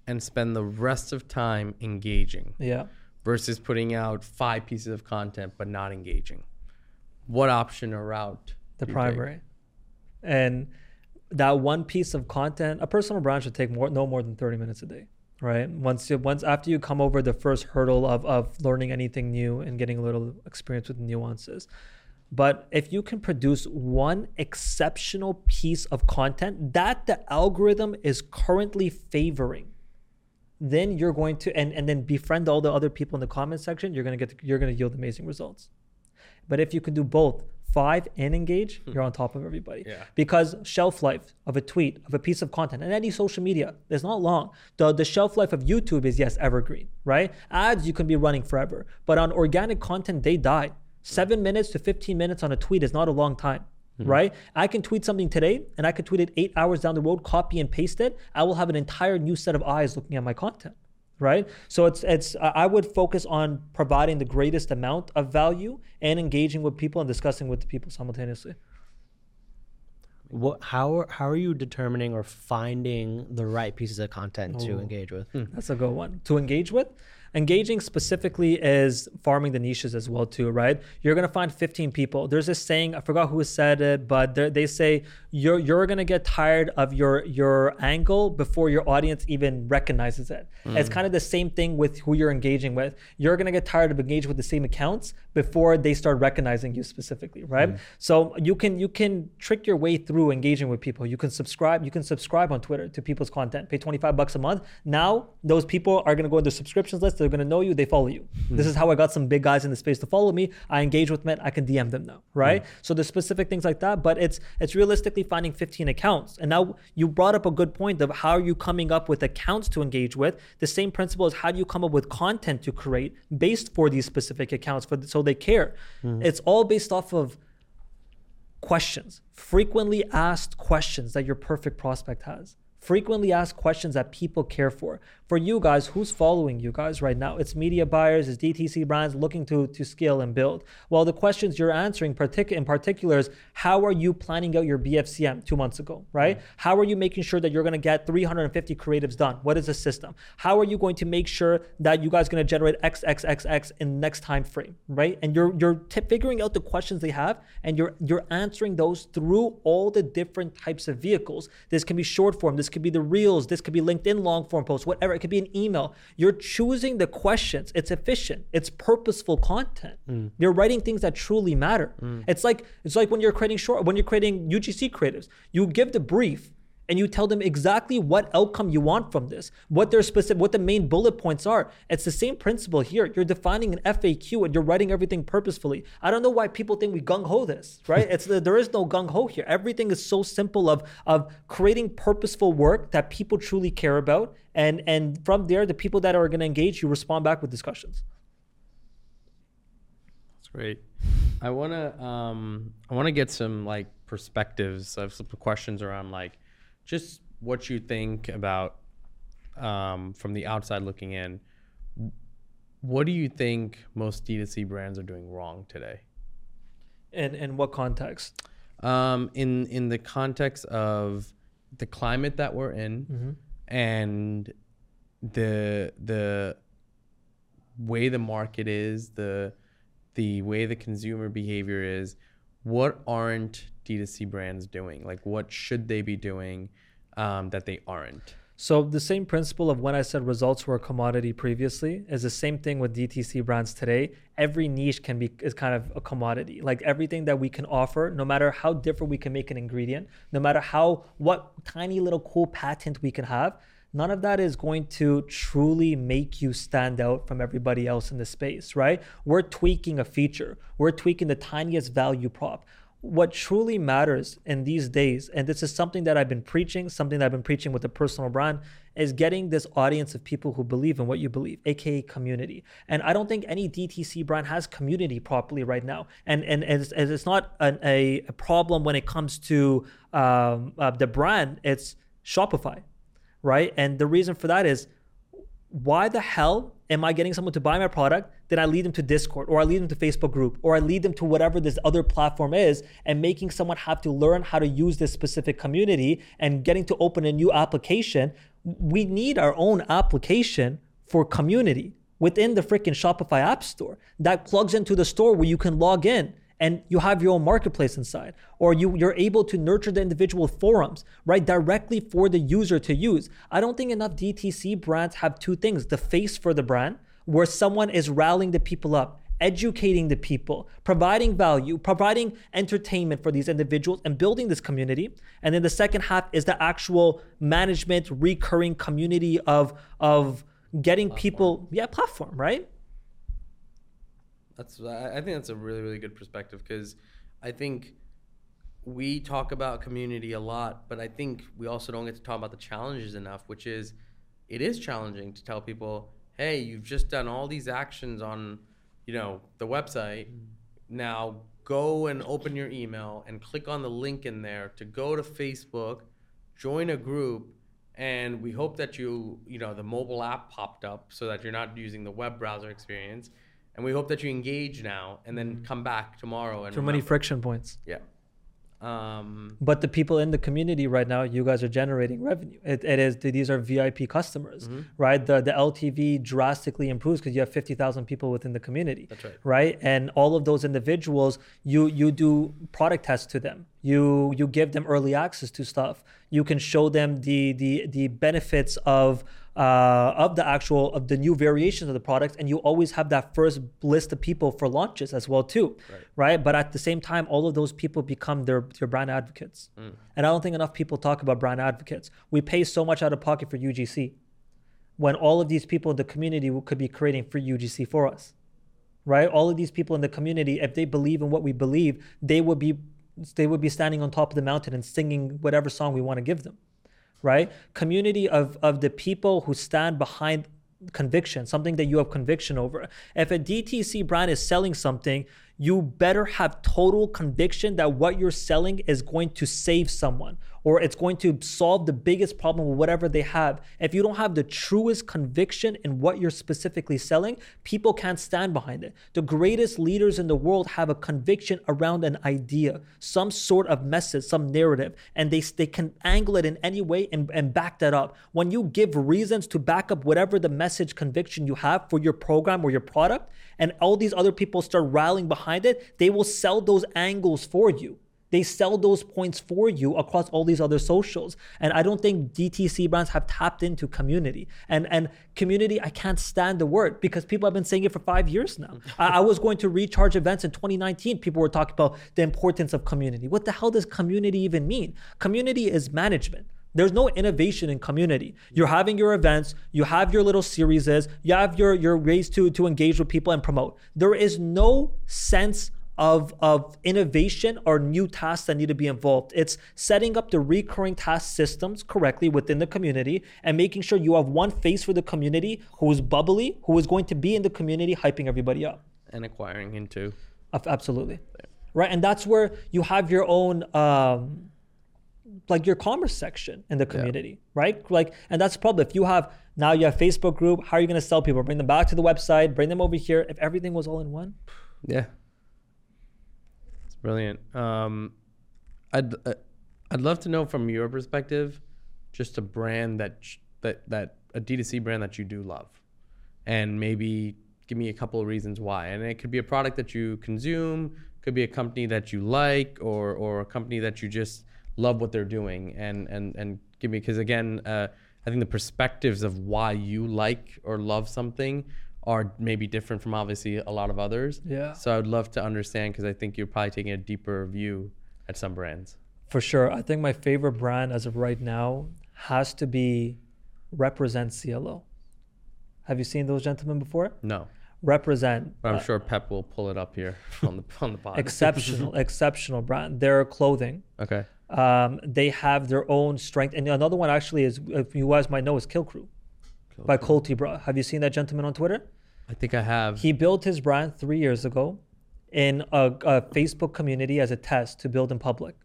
and spend the rest of time engaging Yeah. versus putting out five pieces of content but not engaging? What option or route? the you take? primary. And that one piece of content, a personal brand should take more no more than 30 minutes a day. Right. Once you once after you come over the first hurdle of of learning anything new and getting a little experience with nuances. But if you can produce one exceptional piece of content that the algorithm is currently favoring, then you're going to and, and then befriend all the other people in the comment section, you're gonna get you're gonna yield amazing results. But if you can do both, five and engage, hmm. you're on top of everybody. Yeah. Because shelf life of a tweet, of a piece of content, and any social media is not long. The the shelf life of YouTube is yes evergreen, right? Ads you can be running forever, but on organic content they die. Seven minutes to 15 minutes on a tweet is not a long time. Hmm. Right? I can tweet something today and I can tweet it eight hours down the road, copy and paste it. I will have an entire new set of eyes looking at my content right so it's it's i I would focus on providing the greatest amount of value and engaging with people and discussing with the people simultaneously What? How are how are you determining or finding the right pieces of content to Oh. engage with? Hmm. that's a good one to engage with engaging specifically is farming the niches as well too right? You're going to find 15 people. There's this saying i forgot who said it but they- say you're you're going to get tired of your your angle before your audience even recognizes it. Hmm. It's kind of the same thing with who you're engaging with. You're going to get tired of engaging with the same accounts before they start recognizing you specifically right? Hmm. So you can you can trick your way through engaging with people. You can subscribe you can subscribe on twitter to people's content pay 25 bucks a month. Now those people are going to go in their subscriptions list they're going to know you they follow you. Hmm. This is how i got some big guys in the space to follow me. I engage with them i can dm them now hmm. right? So there's specific things like that but it's it's realistically finding 15 accounts. And now you brought up a good point of how are you coming up with accounts to engage with? The same principle is how do you come up with content to create based for these specific accounts for so they care. Hmm. It's all based off of questions, frequently asked questions that your perfect prospect has. Frequently asked questions that people care for. For you guys, who's following you guys right now? It's media buyers, it's DTC brands looking to to scale and build. Well, the questions you're answering partic- in particular is how are you planning out your BFCM two months ago, right? Mm-hmm. How are you making sure that you're going to get 350 creatives done? What is the system? How are you going to make sure that you guys going to generate X X X X in the next time frame, right? And you're you're t- figuring out the questions they have, and you're you're answering those through all the different types of vehicles. This can be short form, this could be the reels, this could be LinkedIn long form posts, whatever. It could be an email. You're choosing the questions. It's efficient. It's purposeful content. Mm. You're writing things that truly matter. Mm. It's like it's like when you're creating short when you're creating UGC creatives. You give the brief and you tell them exactly what outcome you want from this, what their specific, what the main bullet points are. It's the same principle here. You're defining an FAQ and you're writing everything purposefully. I don't know why people think we gung ho this, right? it's the, there is no gung ho here. Everything is so simple of of creating purposeful work that people truly care about, and and from there, the people that are going to engage, you respond back with discussions. That's great. I wanna um I wanna get some like perspectives. I have some questions around like just what you think about um from the outside looking in. What do you think most D2C brands are doing wrong today? And in what context? Um, in in the context of the climate that we're in and the the way the market is, the the way the consumer behavior is, what aren't D2C brands doing? Like what should they be doing um, that they aren't? So the same principle of when I said results were a commodity previously is the same thing with DTC brands today. Every niche can be is kind of a commodity. Like everything that we can offer, no matter how different we can make an ingredient, no matter how what tiny little cool patent we can have, none of that is going to truly make you stand out from everybody else in the space, right? We're tweaking a feature. We're tweaking the tiniest value prop what truly matters in these days, and this is something that I've been preaching, something that I've been preaching with a personal brand, is getting this audience of people who believe in what you believe, aka community. And I don't think any DTC brand has community properly right now. And and, and it's, it's not an, a, a problem when it comes to um, uh, the brand. It's Shopify, right? And the reason for that is why the hell am I getting someone to buy my product? Then I lead them to Discord or I lead them to Facebook group or I lead them to whatever this other platform is and making someone have to learn how to use this specific community and getting to open a new application. We need our own application for community within the freaking Shopify app store that plugs into the store where you can log in and you have your own marketplace inside or you, you're able to nurture the individual forums right directly for the user to use. I don't think enough dtc brands have two things the face for the brand where someone is rallying the people up educating the people providing value providing entertainment for these individuals and building this community. And then the second half is the actual management recurring community of of getting people yeah platform right That's I think that's a really really good perspective because I think we talk about community a lot, but I think we also don't get to talk about the challenges enough, which is it is challenging to tell people, hey, you've just done all these actions on, you know, the website. Mm. Now go and open your email and click on the link in there to go to Facebook, join a group, and we hope that you, you know, the mobile app popped up so that you're not using the web browser experience. And we hope that you engage now and then come back tomorrow and too many friction points Yeah. Um, But the people in the community right now, you guys are generating revenue. It, it is these are VIP customers, Mm-hmm. right? The the LTV drastically improves because you have fifty thousand people within the community. That's right. Right, and all of those individuals, you you do product tests to them. You you give them early access to stuff. You can show them the the the benefits of uh, of the actual of the new variations of the products, and you always have that first list of people for launches as well too, right? But at the same time, all of those people become their their brand advocates, and I don't think enough people talk about brand advocates. We pay so much out of pocket for UGC, when all of these people in the community could be creating free UGC for us, right? All of these people in the community, if they believe in what we believe, they would be they would be standing on top of the mountain and singing whatever song we want to give them right? Community of of the people who stand behind conviction, something that you have conviction over. If a DTC brand is selling something, you better have total conviction that what you're selling is going to save someone or it's going to solve the biggest problem whatever they have. If you don't have the truest conviction in what you're specifically selling, people can't stand behind it. The greatest leaders in the world have a conviction around an idea, some sort of message, some narrative, and they, they can angle it in any way and, and back that up. When you give reasons to back up whatever the message conviction you have for your program or your product, and all these other people start rallying behind it, they will sell those angles for you They sell those points for you across all these other socials. And I don't think DTC brands have tapped into community. And and community, I can't stand the word because people have been saying it for five years now. I, I was going to recharge events in 2019. People were talking about the importance of community. What the hell does community even mean? Community is management. There's no innovation in community. You're having your events, you have your little series, you have your, your ways to, to engage with people and promote. There is no sense of, of innovation or new tasks that need to be involved. It's setting up the recurring task systems correctly within the community and making sure you have one face for the community who is bubbly, who is going to be in the community hyping everybody up. And acquiring into. Absolutely. Right. And that's where you have your own. Um, like your commerce section in the community, yeah. right? Like, and that's probably if you have now you have Facebook group, how are you going to sell people? Bring them back to the website, bring them over here. If everything was all in one, yeah, brilliant. Um, I'd uh, I'd love to know from your perspective, just a brand that that that a D2C brand that you do love, and maybe give me a couple of reasons why. And it could be a product that you consume, could be a company that you like, or or a company that you just love what they're doing and and and give me because again uh, i think the perspectives of why you like or love something are maybe different from obviously a lot of others yeah so i would love to understand because i think you're probably taking a deeper view at some brands for sure i think my favorite brand as of right now has to be represent clo have you seen those gentlemen before no represent. I'm uh, sure Pep will pull it up here on the on the pod. Exceptional, exceptional brand. Their clothing. Okay. Um, they have their own strength. And another one actually is, if you guys might know, is Kill Crew by Bra. Have you seen that gentleman on Twitter? I think I have. He built his brand three years ago in a, a Facebook community as a test to build in public.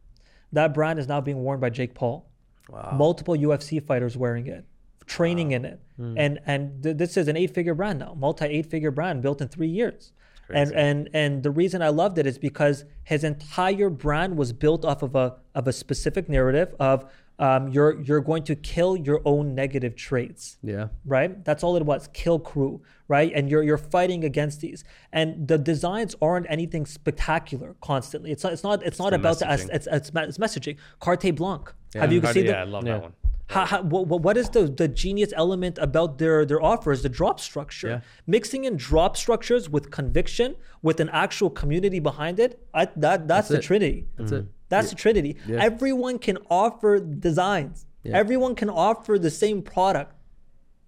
That brand is now being worn by Jake Paul. Wow. Multiple UFC fighters wearing it, training wow. in it. Mm. And and th- this is an eight figure brand now, multi eight figure brand built in three years. And and and the reason I loved it is because his entire brand was built off of a of a specific narrative of um, you're you're going to kill your own negative traits. Yeah. Right. That's all it was. Kill crew. Right. And you're you're fighting against these. And the designs aren't anything spectacular. Constantly. It's not. It's not. It's, it's not the about messaging. the. It's, it's, it's messaging. Carte Blanc. Yeah. Have you Carte, seen? Yeah, the, I love yeah. that one. How, how, what, what is the, the genius element about their, their offers? The drop structure. Yeah. Mixing in drop structures with conviction, with an actual community behind it, I, that, that's, that's the it. trinity. That's mm-hmm. it. That's yeah. the trinity. Yeah. Everyone can offer designs. Everyone can offer the same product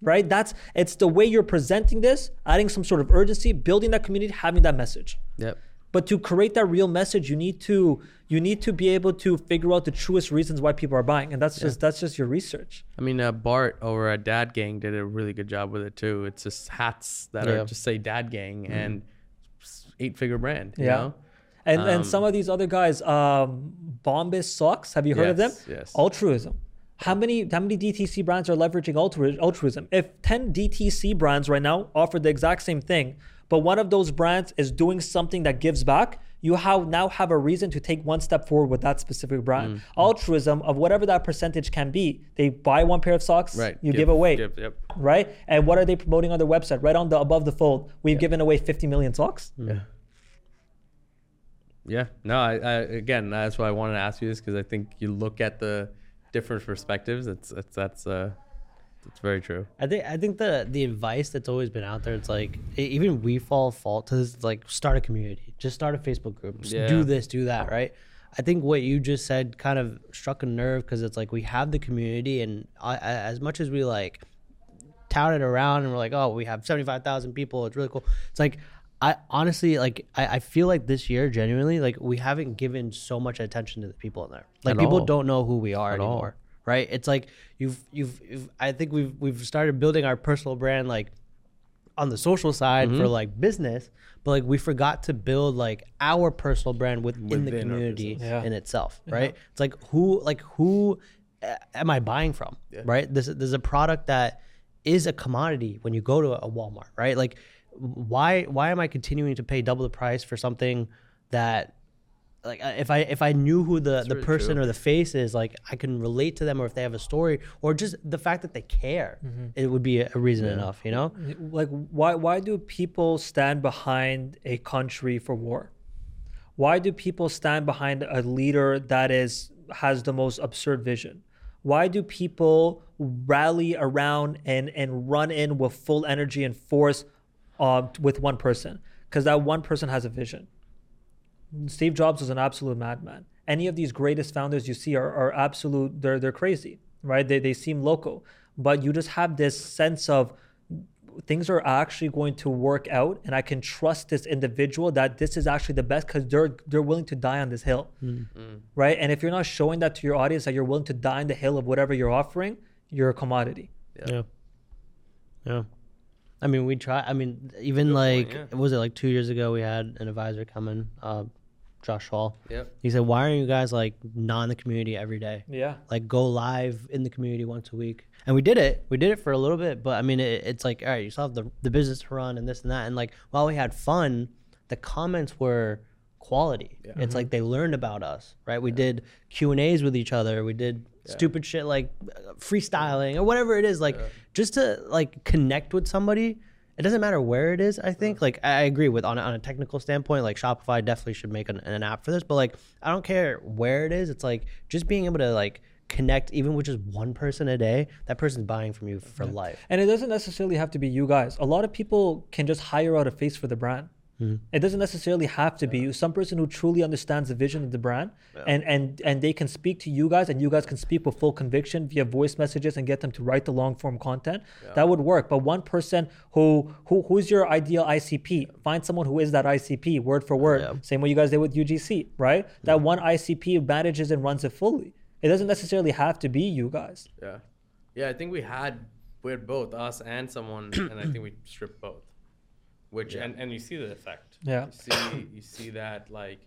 right that's it's the way you're presenting this adding some sort of urgency building that community having that message yep but to create that real message, you need to you need to be able to figure out the truest reasons why people are buying, and that's yeah. just that's just your research. I mean, uh, Bart over at Dad Gang did a really good job with it too. It's just hats that yeah. are just say Dad Gang mm-hmm. and eight figure brand. yeah. Know? And um, and some of these other guys, um, Bombas socks. Have you heard yes, of them? Yes. Altruism. How many how many DTC brands are leveraging altruism? If ten DTC brands right now offer the exact same thing, but one of those brands is doing something that gives back, you have now have a reason to take one step forward with that specific brand. Mm. Altruism of whatever that percentage can be. They buy one pair of socks, right. you give, give away. Give, yep. Right? And what are they promoting on their website? Right on the above the fold, we've yep. given away 50 million socks. Yeah. Yeah. No, I, I again, that's why I wanted to ask you this because I think you look at the different perspectives. It's, it's that's uh it's very true. I think I think the the advice that's always been out there, it's like even we fall fault to this. Like start a community, just start a Facebook group, yeah. do this, do that, right? I think what you just said kind of struck a nerve because it's like we have the community, and I, as much as we like tout it around and we're like, oh, we have seventy five thousand people, it's really cool. It's like I honestly like I, I feel like this year genuinely like we haven't given so much attention to the people in there. Like At people all. don't know who we are At anymore. All right? It's like you've, you've, you've I think we've we've started building our personal brand like on the social side mm-hmm. for like business, but like we forgot to build like our personal brand within, within the community yeah. in itself, right? Yeah. It's like who like who am I buying from, yeah. right? This there's a product that is a commodity when you go to a Walmart, right? Like why why am I continuing to pay double the price for something that like uh, if I if I knew who the, the person true. or the face is, like I can relate to them, or if they have a story, or just the fact that they care, mm-hmm. it would be a, reason yeah. enough, you know. Like why why do people stand behind a country for war? Why do people stand behind a leader that is has the most absurd vision? Why do people rally around and and run in with full energy and force uh, with one person? Because that one person has a vision. Steve Jobs was an absolute madman. Any of these greatest founders you see are, are absolute, they're, they're crazy, right? They, they seem loco. But you just have this sense of things are actually going to work out and I can trust this individual that this is actually the best because they're they're willing to die on this hill. Right. And if you're not showing that to your audience that you're willing to die on the hill of whatever you're offering, you're a commodity. Yeah. Yeah. I mean, we try. I mean, even like, yeah. was it like two years ago? We had an advisor come in, uh, Josh Hall. Yep. He said, "Why aren't you guys like not in the community every day? Yeah. Like go live in the community once a week." And we did it. We did it for a little bit, but I mean, it, it's like, all right, you still have the the business to run and this and that. And like, while we had fun, the comments were quality. It's like they learned about us, right? We did Q and A's with each other. We did stupid shit like uh, freestyling or whatever it is, like just to like connect with somebody. It doesn't matter where it is. I think uh-huh. like I agree with on a, on a technical standpoint, like Shopify definitely should make an, an app for this. But like I don't care where it is. It's like just being able to like connect even with just one person a day. That person's buying from you for life. And it doesn't necessarily have to be you guys. A lot of people can just hire out a face for the brand. Mm-hmm. It doesn't necessarily have to be you. Some person who truly understands the vision of the brand, and and and they can speak to you guys, and you guys can speak with full conviction via voice messages and get them to write the long form content. That would work. But one person who who who's your ideal ICP? Find someone who is that ICP, word for word. Same way you guys did with UGC, right? Mm-hmm. That one ICP manages and runs it fully. It doesn't necessarily have to be you guys. Yeah. Yeah, I think we had we had both us and someone, and I think we stripped both. Which and, and you see the effect. Yeah. You see you see that like,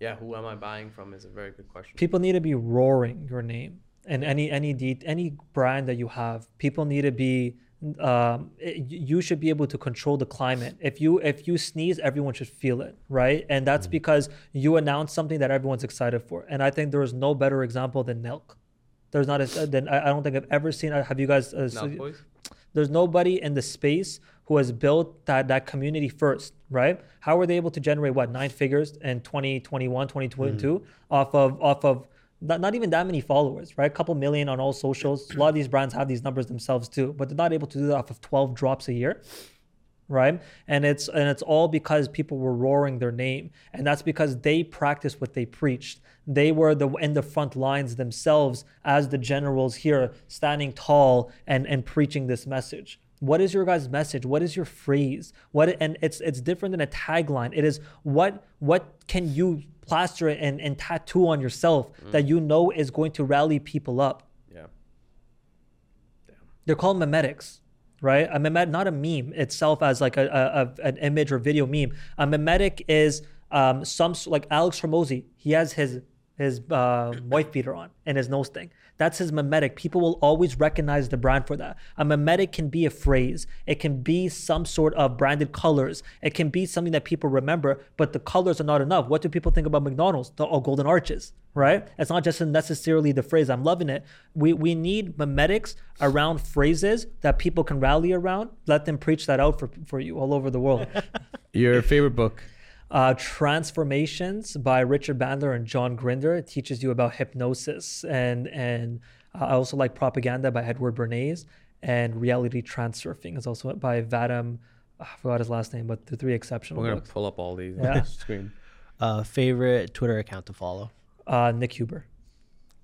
yeah, who am I buying from is a very good question. people need to be roaring your name and any any de- any brand that you have. People need to be um, it- you should be able to control the climate. If you if you sneeze everyone should feel it right? And that's because you announce something that everyone's excited for. And i think there is no better example than nelk. There's not a than i I don't think i've ever seen uh, have you guys uh, so- there's nobody in the space who has built that that community first right? How were they able to generate what nine figures in 2021 2022 mm-hmm. off of off of not, not even that many followers right? A couple million on all socials. A lot of these brands have these numbers themselves too but they're not able to do that off of 12 drops a year right? And it's and it's all because people were roaring their name and that's because they practiced what they preached. They were the in the front lines themselves as the generals here standing tall and and preaching this message what is your guys message what is your phrase what and it's it's different than a tagline it is what what can you plaster it and, and tattoo on yourself that you know is going to rally people up Yeah. they're called memetics, right? A memet, not a meme itself as like a, a, a- an image or video meme. A memetic is um, some like Alex Hormozi. He has his his uh, wife beater on and his nose thing. That's his memetic. People will always recognize the brand for that. A memetic can be a phrase. It can be some sort of branded colors. It can be something that people remember, but the colors are not enough. What do people think about McDonald's? The oh, golden arches, right? It's not just necessarily the phrase. I'm loving it. We we need memetics around phrases that people can rally around. Let them preach that out for, for you all over the world. Your favorite book? Uh, Trance-formations by Richard Bandler and John Grinder. It teaches you about hypnosis and and uh, I also like Propaganda by Edward Bernays and Reality Transurfing is also by Vadim. I forgot his last name, but the three exceptional We're gonna books. pull up all these Yeah. on the screen. Uh, favorite Twitter account to follow? Uh, Nick Huber.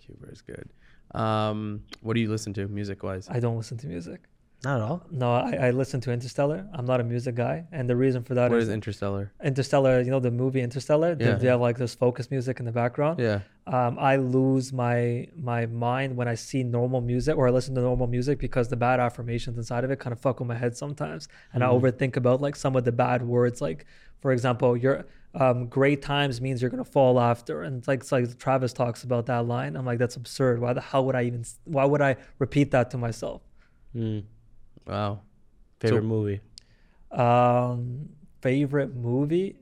Huber is good. Um, what do you listen to music wise? I don't listen to music. Not at all. No, I, I listen to Interstellar. I'm not a music guy, and the reason for that What is is Interstellar? Interstellar. You know the movie Interstellar. They- Yeah. They have like this focus music in the background. Yeah. um, I lose my my mind when I see normal music or I listen to normal music because the bad affirmations inside of it kind of fuck with my head sometimes, and I overthink about like some of the bad words. Like for example, your um, great times means you're gonna fall after, and it's like it's like Travis talks about that line. I'm like that's absurd. Why the hell would I even? Why would I repeat that to myself? Mm. Wow. Favorite So- movie? Um, favorite movie?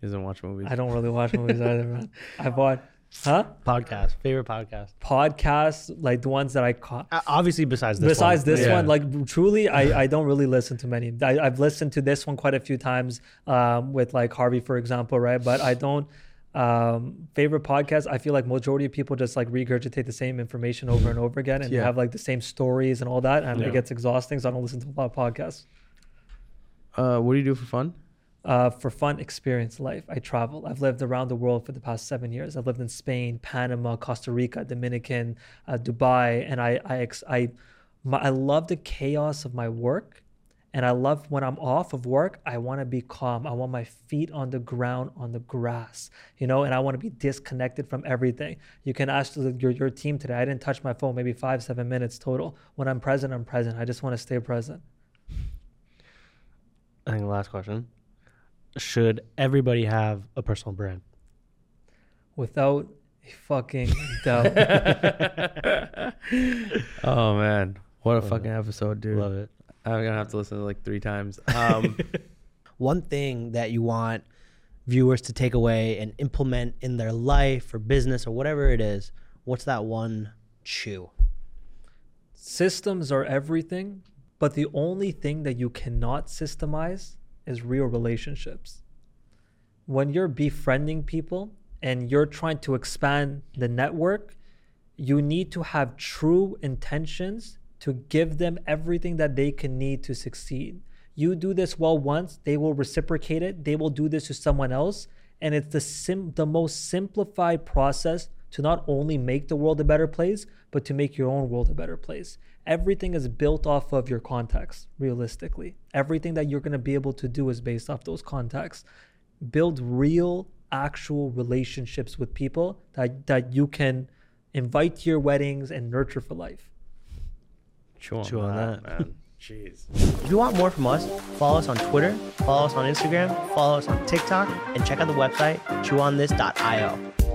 He doesn't watch movies. I don't really watch movies either, man. I bought Huh? Podcast. Favorite podcast. Podcasts, like the ones that I caught. Uh, obviously, besides this. Besides one. this Yeah. one, like truly, I, I don't really listen to many. I, I've listened to this one quite a few times um, with like Harvey, for example, right? But I don't. Um, favorite podcast, I feel like majority of people just like regurgitate the same information over and over again and Yeah. have like the same stories and all that, and Yeah. it gets exhausting. So I don't listen to a lot of podcasts. Uh, what do you do for fun? uh, for fun experience life. I travel. I've lived around the world for the past seven years. I've lived in Spain, Panama, Costa Rica, Dominican, uh, Dubai, and I I ex- I, my, I love the chaos of my work, and I love when I'm off of work. I want to be calm. I want my feet on the ground, on the grass, you know, and I want to be disconnected from everything. You can ask your your team today. I didn't touch my phone maybe five seven minutes total. When I'm present, I'm present. I just want to stay present. I think the last question. Should everybody have a personal brand? Without a fucking doubt. Oh man, what a fucking episode, dude! Love it. I'm gonna have to listen to it like three times. Um, One thing that you want viewers to take away and implement in their life or business or whatever it is, what's that one chew? systems are everything, but the only thing that you cannot systemize is real relationships. When you're befriending people and you're trying to expand the network, you need to have true intentions to give them everything that they can need to succeed. You do this well once, they will reciprocate it, they will do this to someone else, and it's the sim- the most simplified process to not only make the world a better place, but to make your own world a better place. Everything is built off of your context, realistically. Everything that you're going to be able to do is based off those contexts. Build real, actual relationships with people that, that you can invite to your weddings and nurture for life. Chew on, Chew on that, that. man. Jeez. If you want more from us, follow us on Twitter, follow us on Instagram, follow us on TikTok, and check out the website chewonthis.io.